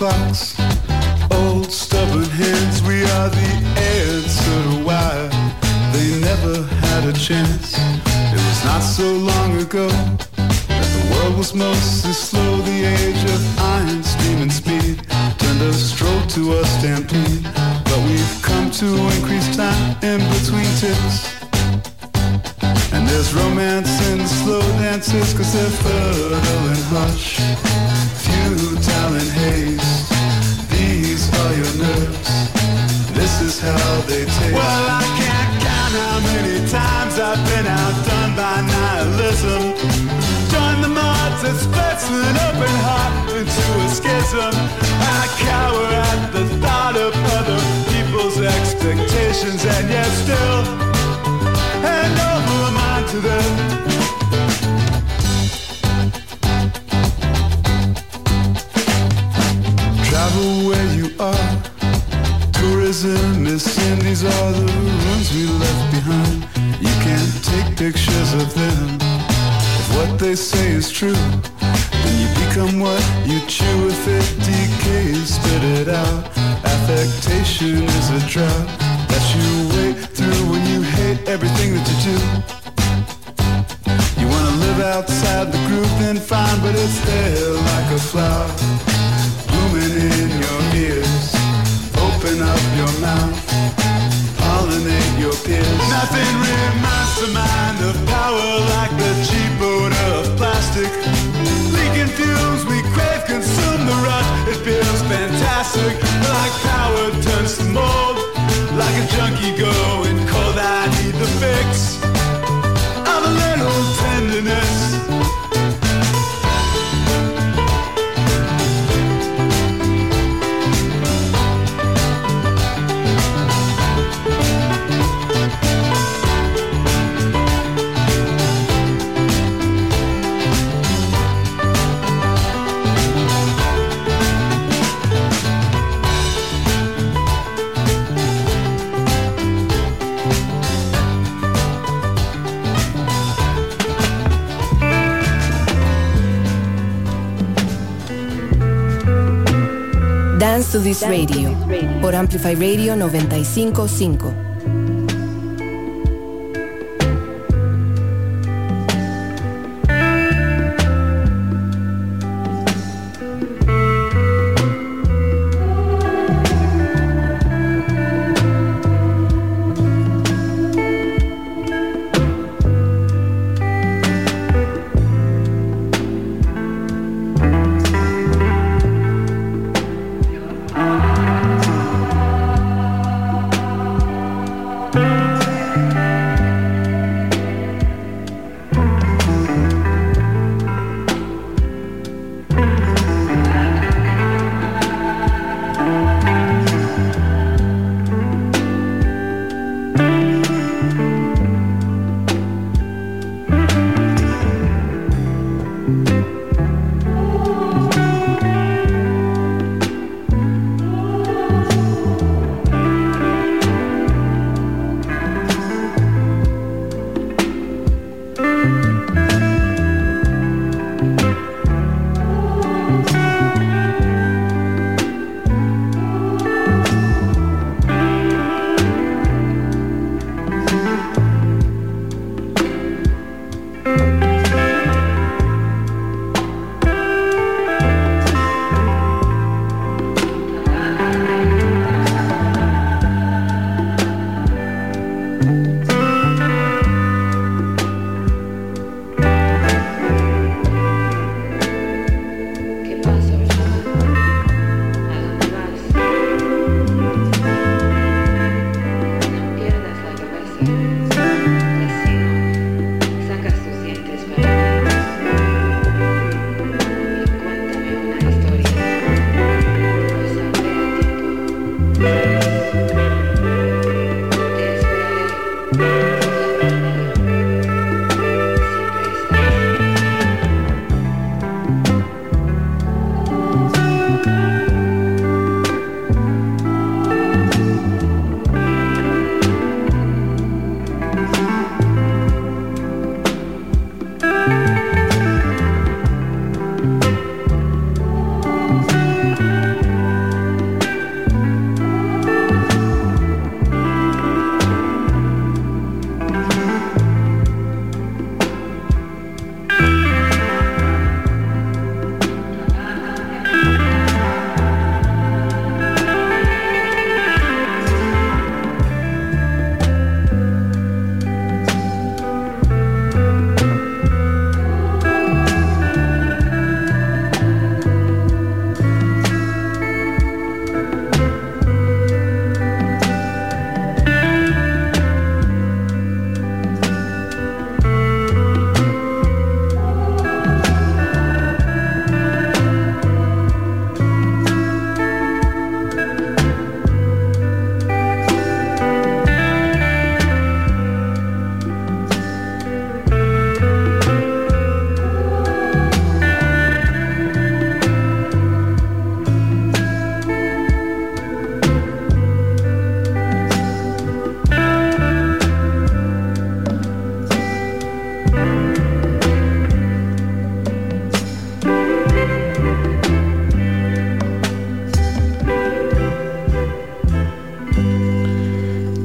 Clocks. Is sin. These are the rooms we left behind. You can't take pictures of them. If what they say is true, then you become what you chew. If it decays, spit it out. Affectation is a drought that you wait through when you hate everything that you do. You wanna live outside the group, then fine, but it's there like a flower blooming in your ears. Open up your mouth. Pollinate your peers. Nothing reminds the mind of power like the cheap odor of plastic. Leaking fumes we crave consume the rust. It feels fantastic. Like power turns to mold. Like a junkie going cold. I need the fix To this radio por Amplify Radio 955.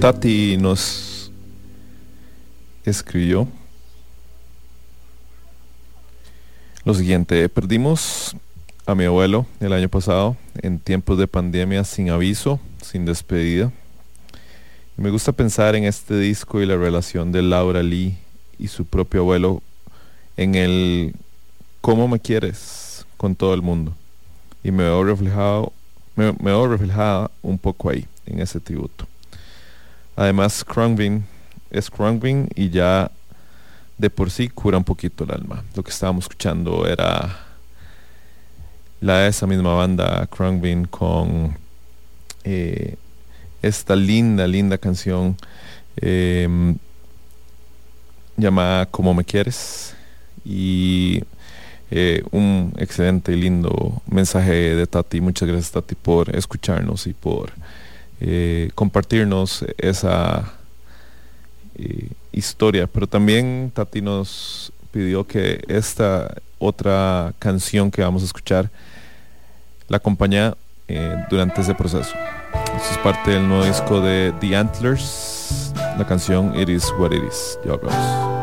Tati nos escribió lo siguiente, perdimos a mi abuelo el año pasado en tiempos de pandemia sin aviso, sin despedida. Me gusta pensar en este disco y la relación de Laura Lee y su propio abuelo en el cómo me quieres con todo el mundo. Y me veo reflejado, me, me veo reflejada un poco ahí, en ese tributo. Además, Krungbin es Krungbin y ya de por sí cura un poquito el alma. Lo que estábamos escuchando era la de esa misma banda, Krungbin, con eh, esta linda, linda canción eh, llamada Como me quieres y eh, un excelente y lindo mensaje de Tati. Muchas gracias Tati por escucharnos y por eh, compartirnos esa eh, historia. Pero también Tati nos pidió que esta otra canción que vamos a escuchar la acompaña eh, durante ese proceso. Es parte del nuevo disco de The Antlers, la canción It Is What It Is. Ya hablamos.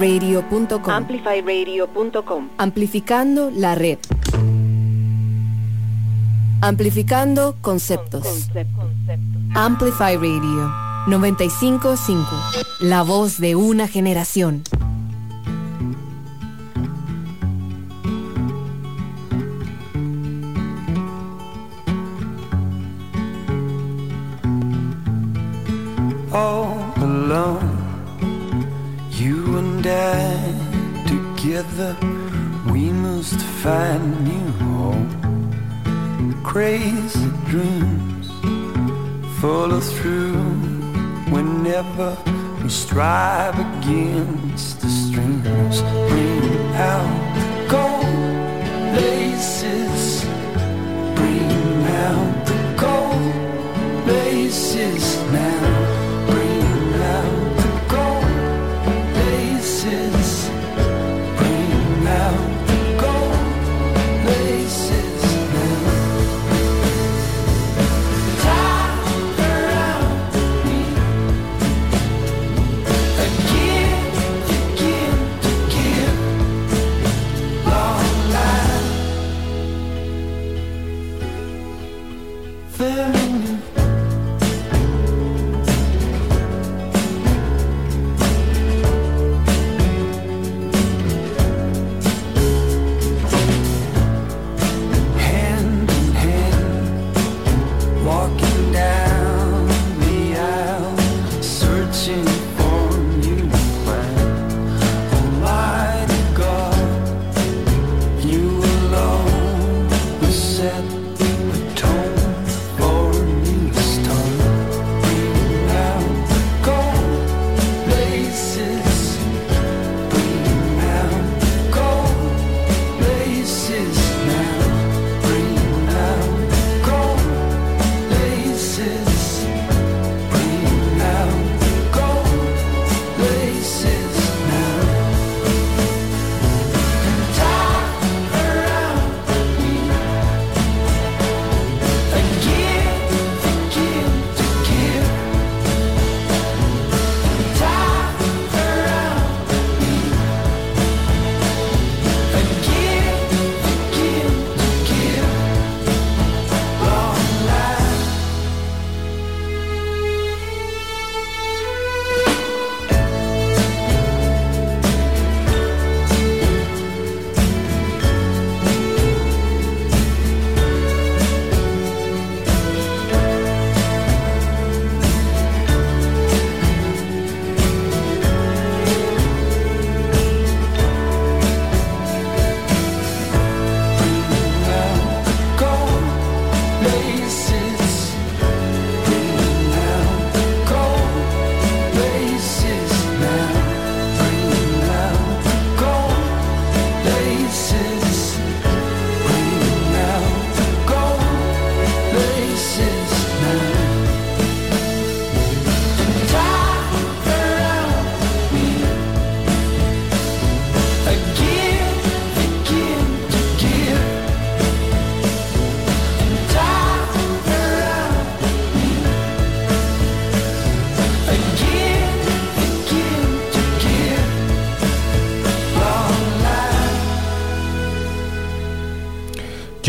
Amplifyradio.com. Amplifyradio.com. Amplificando la red. Amplificando conceptos. Amplify Radio 955. La voz de una generación. We must find new hope. Crazy dreams follow through whenever we strive against the streams. Bring out gold laces, bring out the gold laces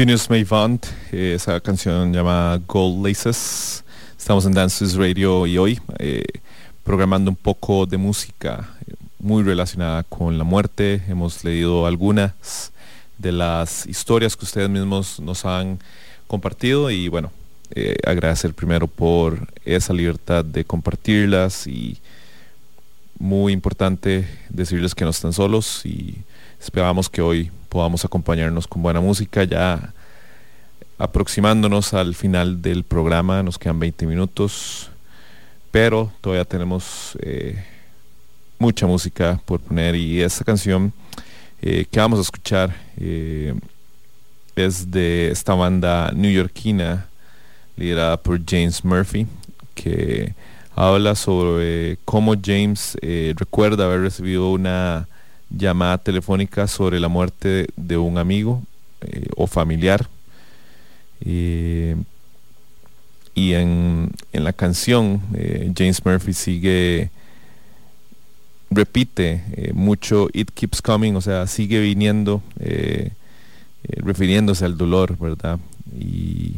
Mavant, eh, esa canción llamada Gold Laces. Estamos en Dances Radio y hoy eh, programando un poco de música eh, muy relacionada con la muerte. Hemos leído algunas de las historias que ustedes mismos nos han compartido y bueno, eh, agradecer primero por esa libertad de compartirlas y muy importante decirles que no están solos y esperamos que hoy podamos acompañarnos con buena música. Ya aproximándonos al final del programa, nos quedan 20 minutos, pero todavía tenemos eh, mucha música por poner y esta canción eh, que vamos a escuchar eh, es de esta banda newyorkina liderada por James Murphy, que habla sobre cómo James eh, recuerda haber recibido una llamada telefónica sobre la muerte de un amigo eh, o familiar. Eh, y en, en la canción James Murphy sigue repite mucho It Keeps Coming, o sea, sigue viniendo, refiriéndose al dolor, ¿verdad? Y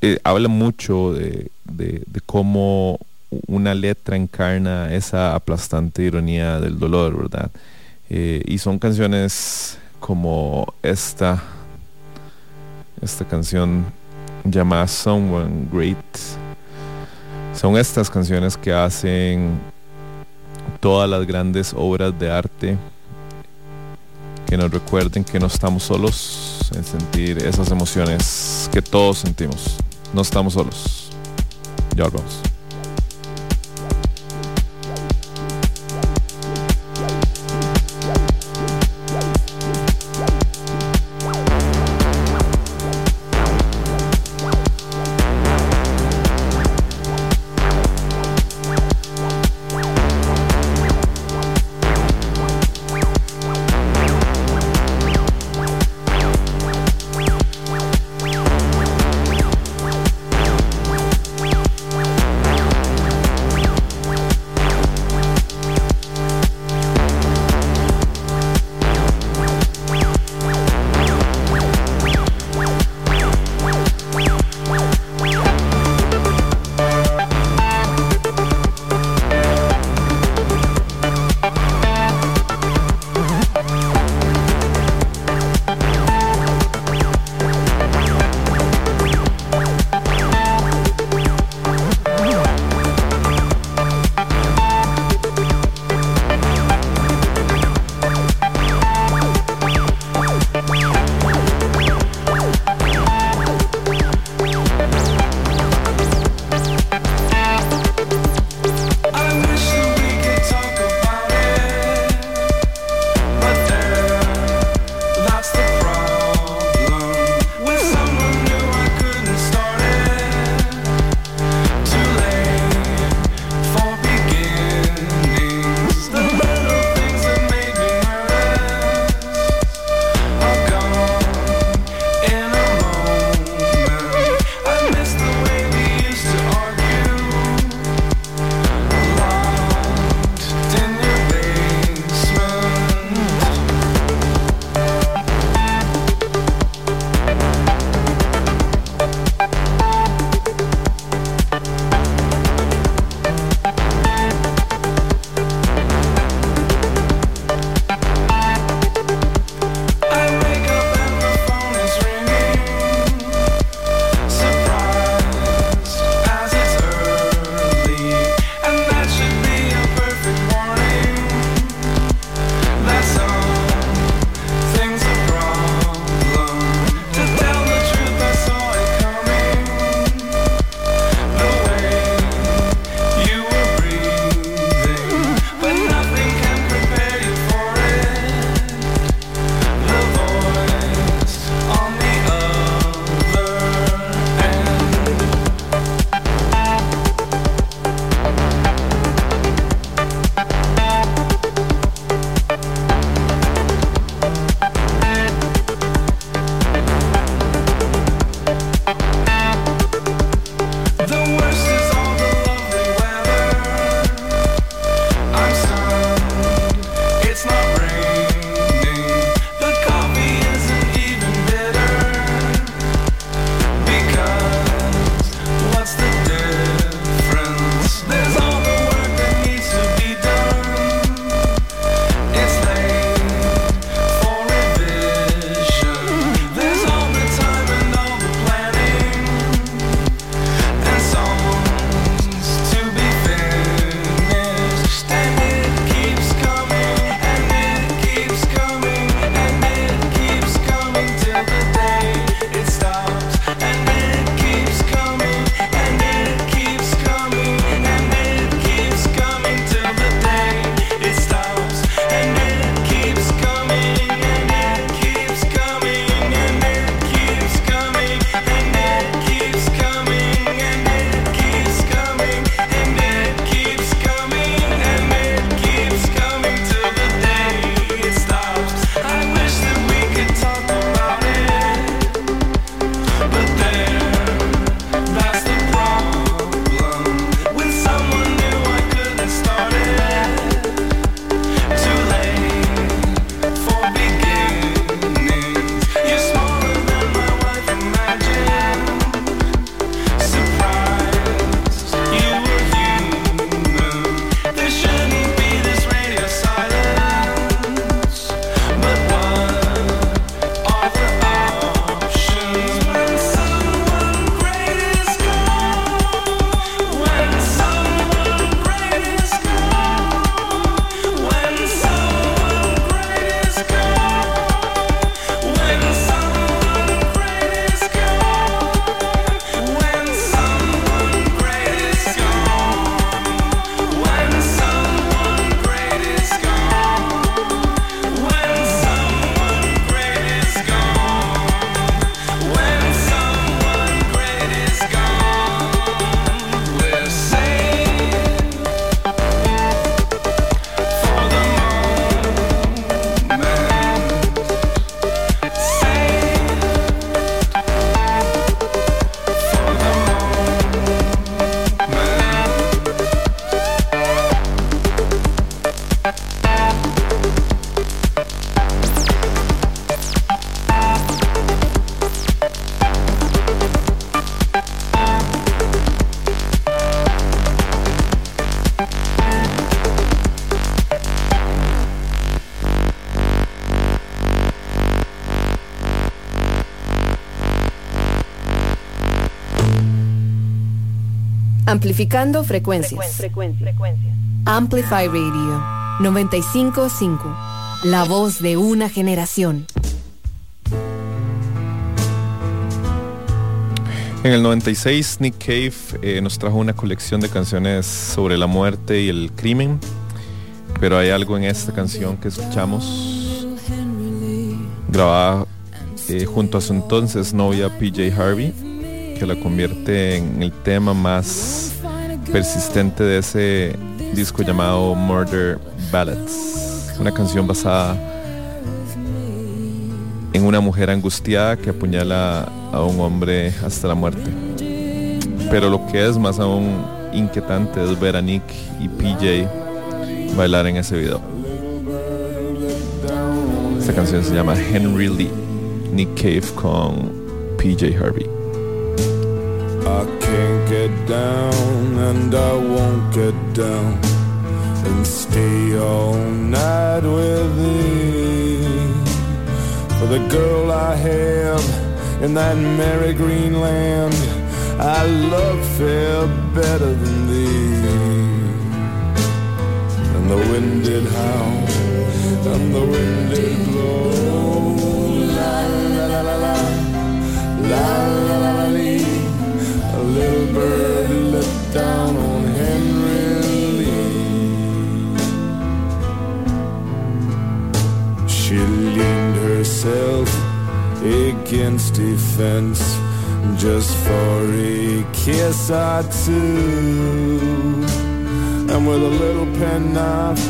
eh, habla mucho de, de- de cómo una letra encarna esa aplastante ironía del dolor, ¿verdad? Eh, y son canciones como esta, esta canción llamada Someone Great. Son estas canciones que hacen todas las grandes obras de arte que nos recuerden que no estamos solos en sentir esas emociones que todos sentimos. No estamos solos. Ya volvemos. Amplificando frecuencias. Amplify Radio 955. La voz de una generación. En el 96, Nick Cave eh, nos trajo una colección de canciones sobre la muerte y el crimen, pero hay algo en esta canción que escuchamos, grabada eh, junto a su entonces novia PJ Harvey, que la convierte en el tema más persistente de ese disco llamado Murder Ballads, una canción basada en una mujer angustiada que apuñala a un hombre hasta la muerte. Pero lo que es más aún inquietante es ver a Nick y PJ bailar en ese video. Esta canción se llama Henry Lee, Nick Cave con PJ Harvey. I can't get down and I won't get down and stay all night with thee. For the girl I have in that merry green land, I love fair better than thee. And the wind did howl and the wind did blow. La la la la la, la la little bird let down on Henry Lee. She leaned herself against a fence just for a kiss or two. And with a little penknife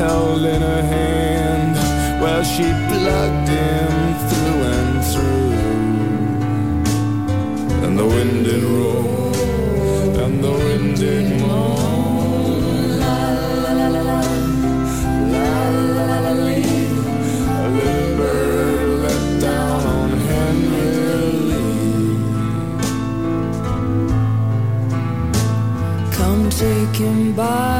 held in her hand, well, she plugged him through and the wind did roar, and the wind did moan. La la la la la, la la la la. A little bird down on Henry Lee. Come take him by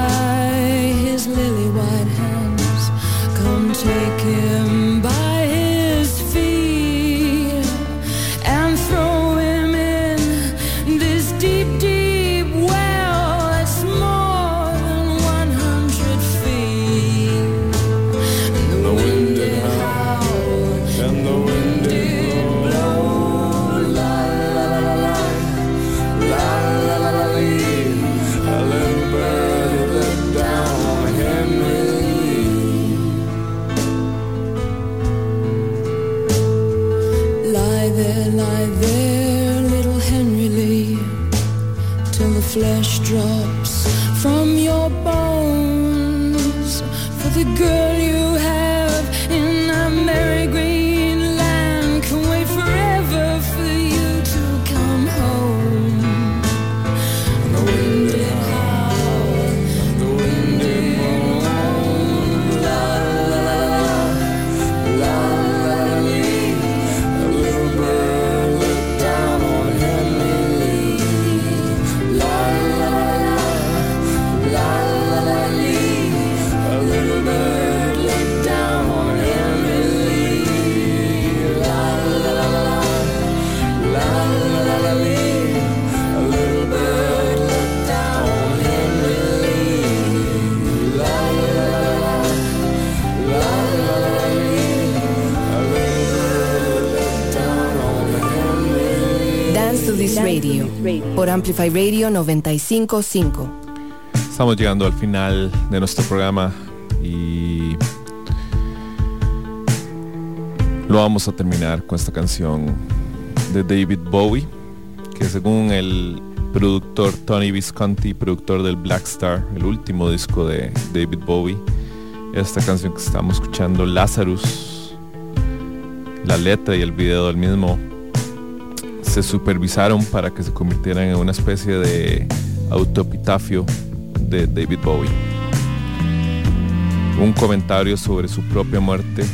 Por Amplify Radio 955. Estamos llegando al final de nuestro programa y lo vamos a terminar con esta canción de David Bowie, que según el productor Tony Visconti, productor del Black Star, el último disco de David Bowie, esta canción que estamos escuchando, Lazarus, la letra y el video del mismo se supervisaron para que se convirtieran en una especie de autoepitafio de David Bowie. Un comentario sobre su propia muerte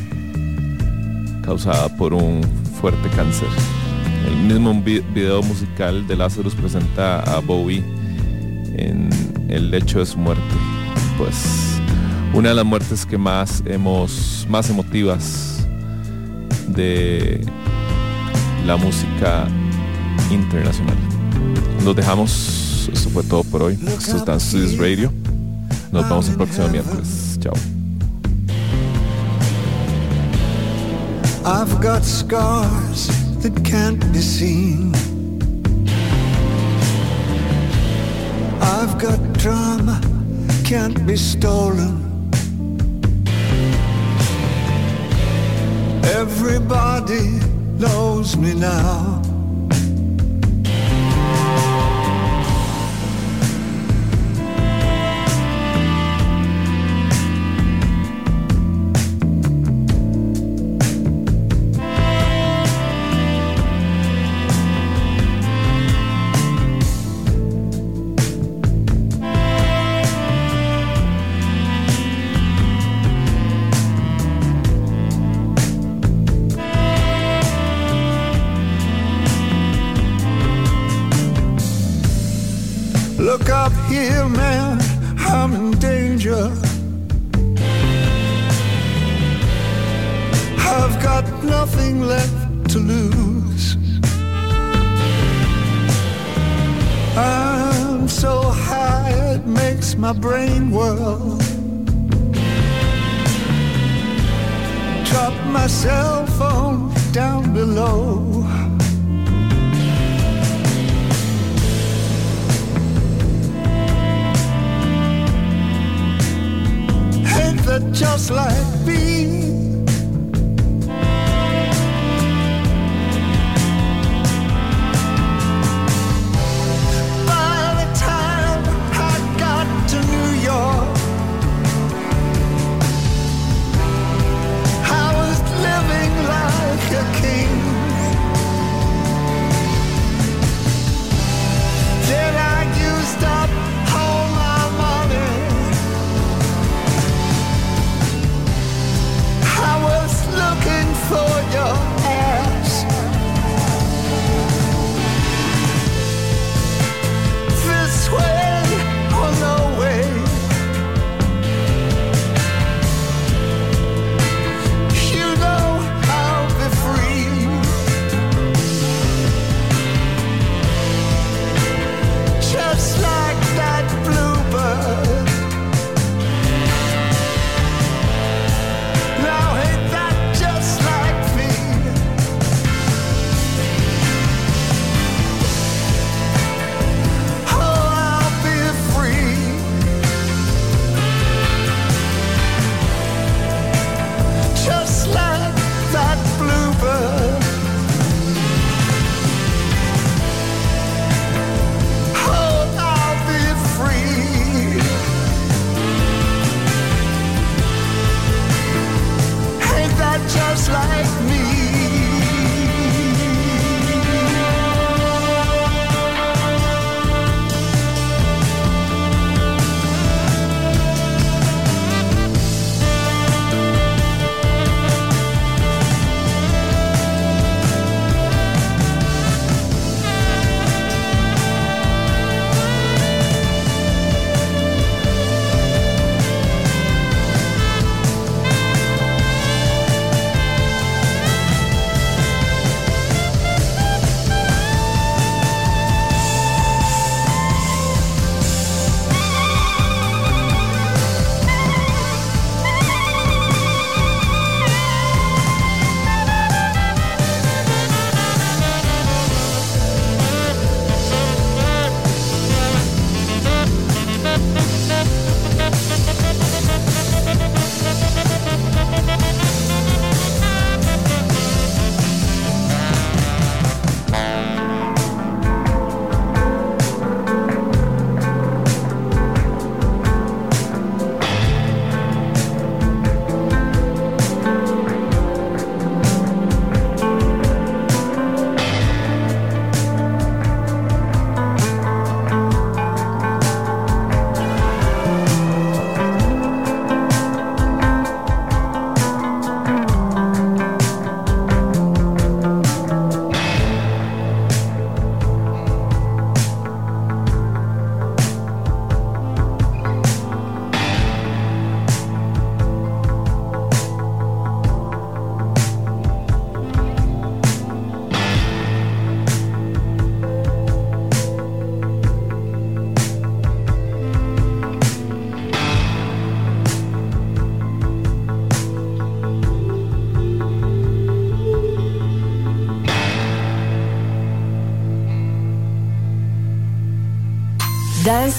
causada por un fuerte cáncer. El mismo vi- video musical de Lazarus presenta a Bowie en el lecho de su muerte. Pues una de las muertes que más hemos, más emotivas de la música internacional. Los dejamos esto fue todo por hoy. Esto es Dance to This Radio. Nos vemos el próximo miércoles. Chao. I've got scars that can't be seen. I've got drama can't be stolen. Everybody knows me now.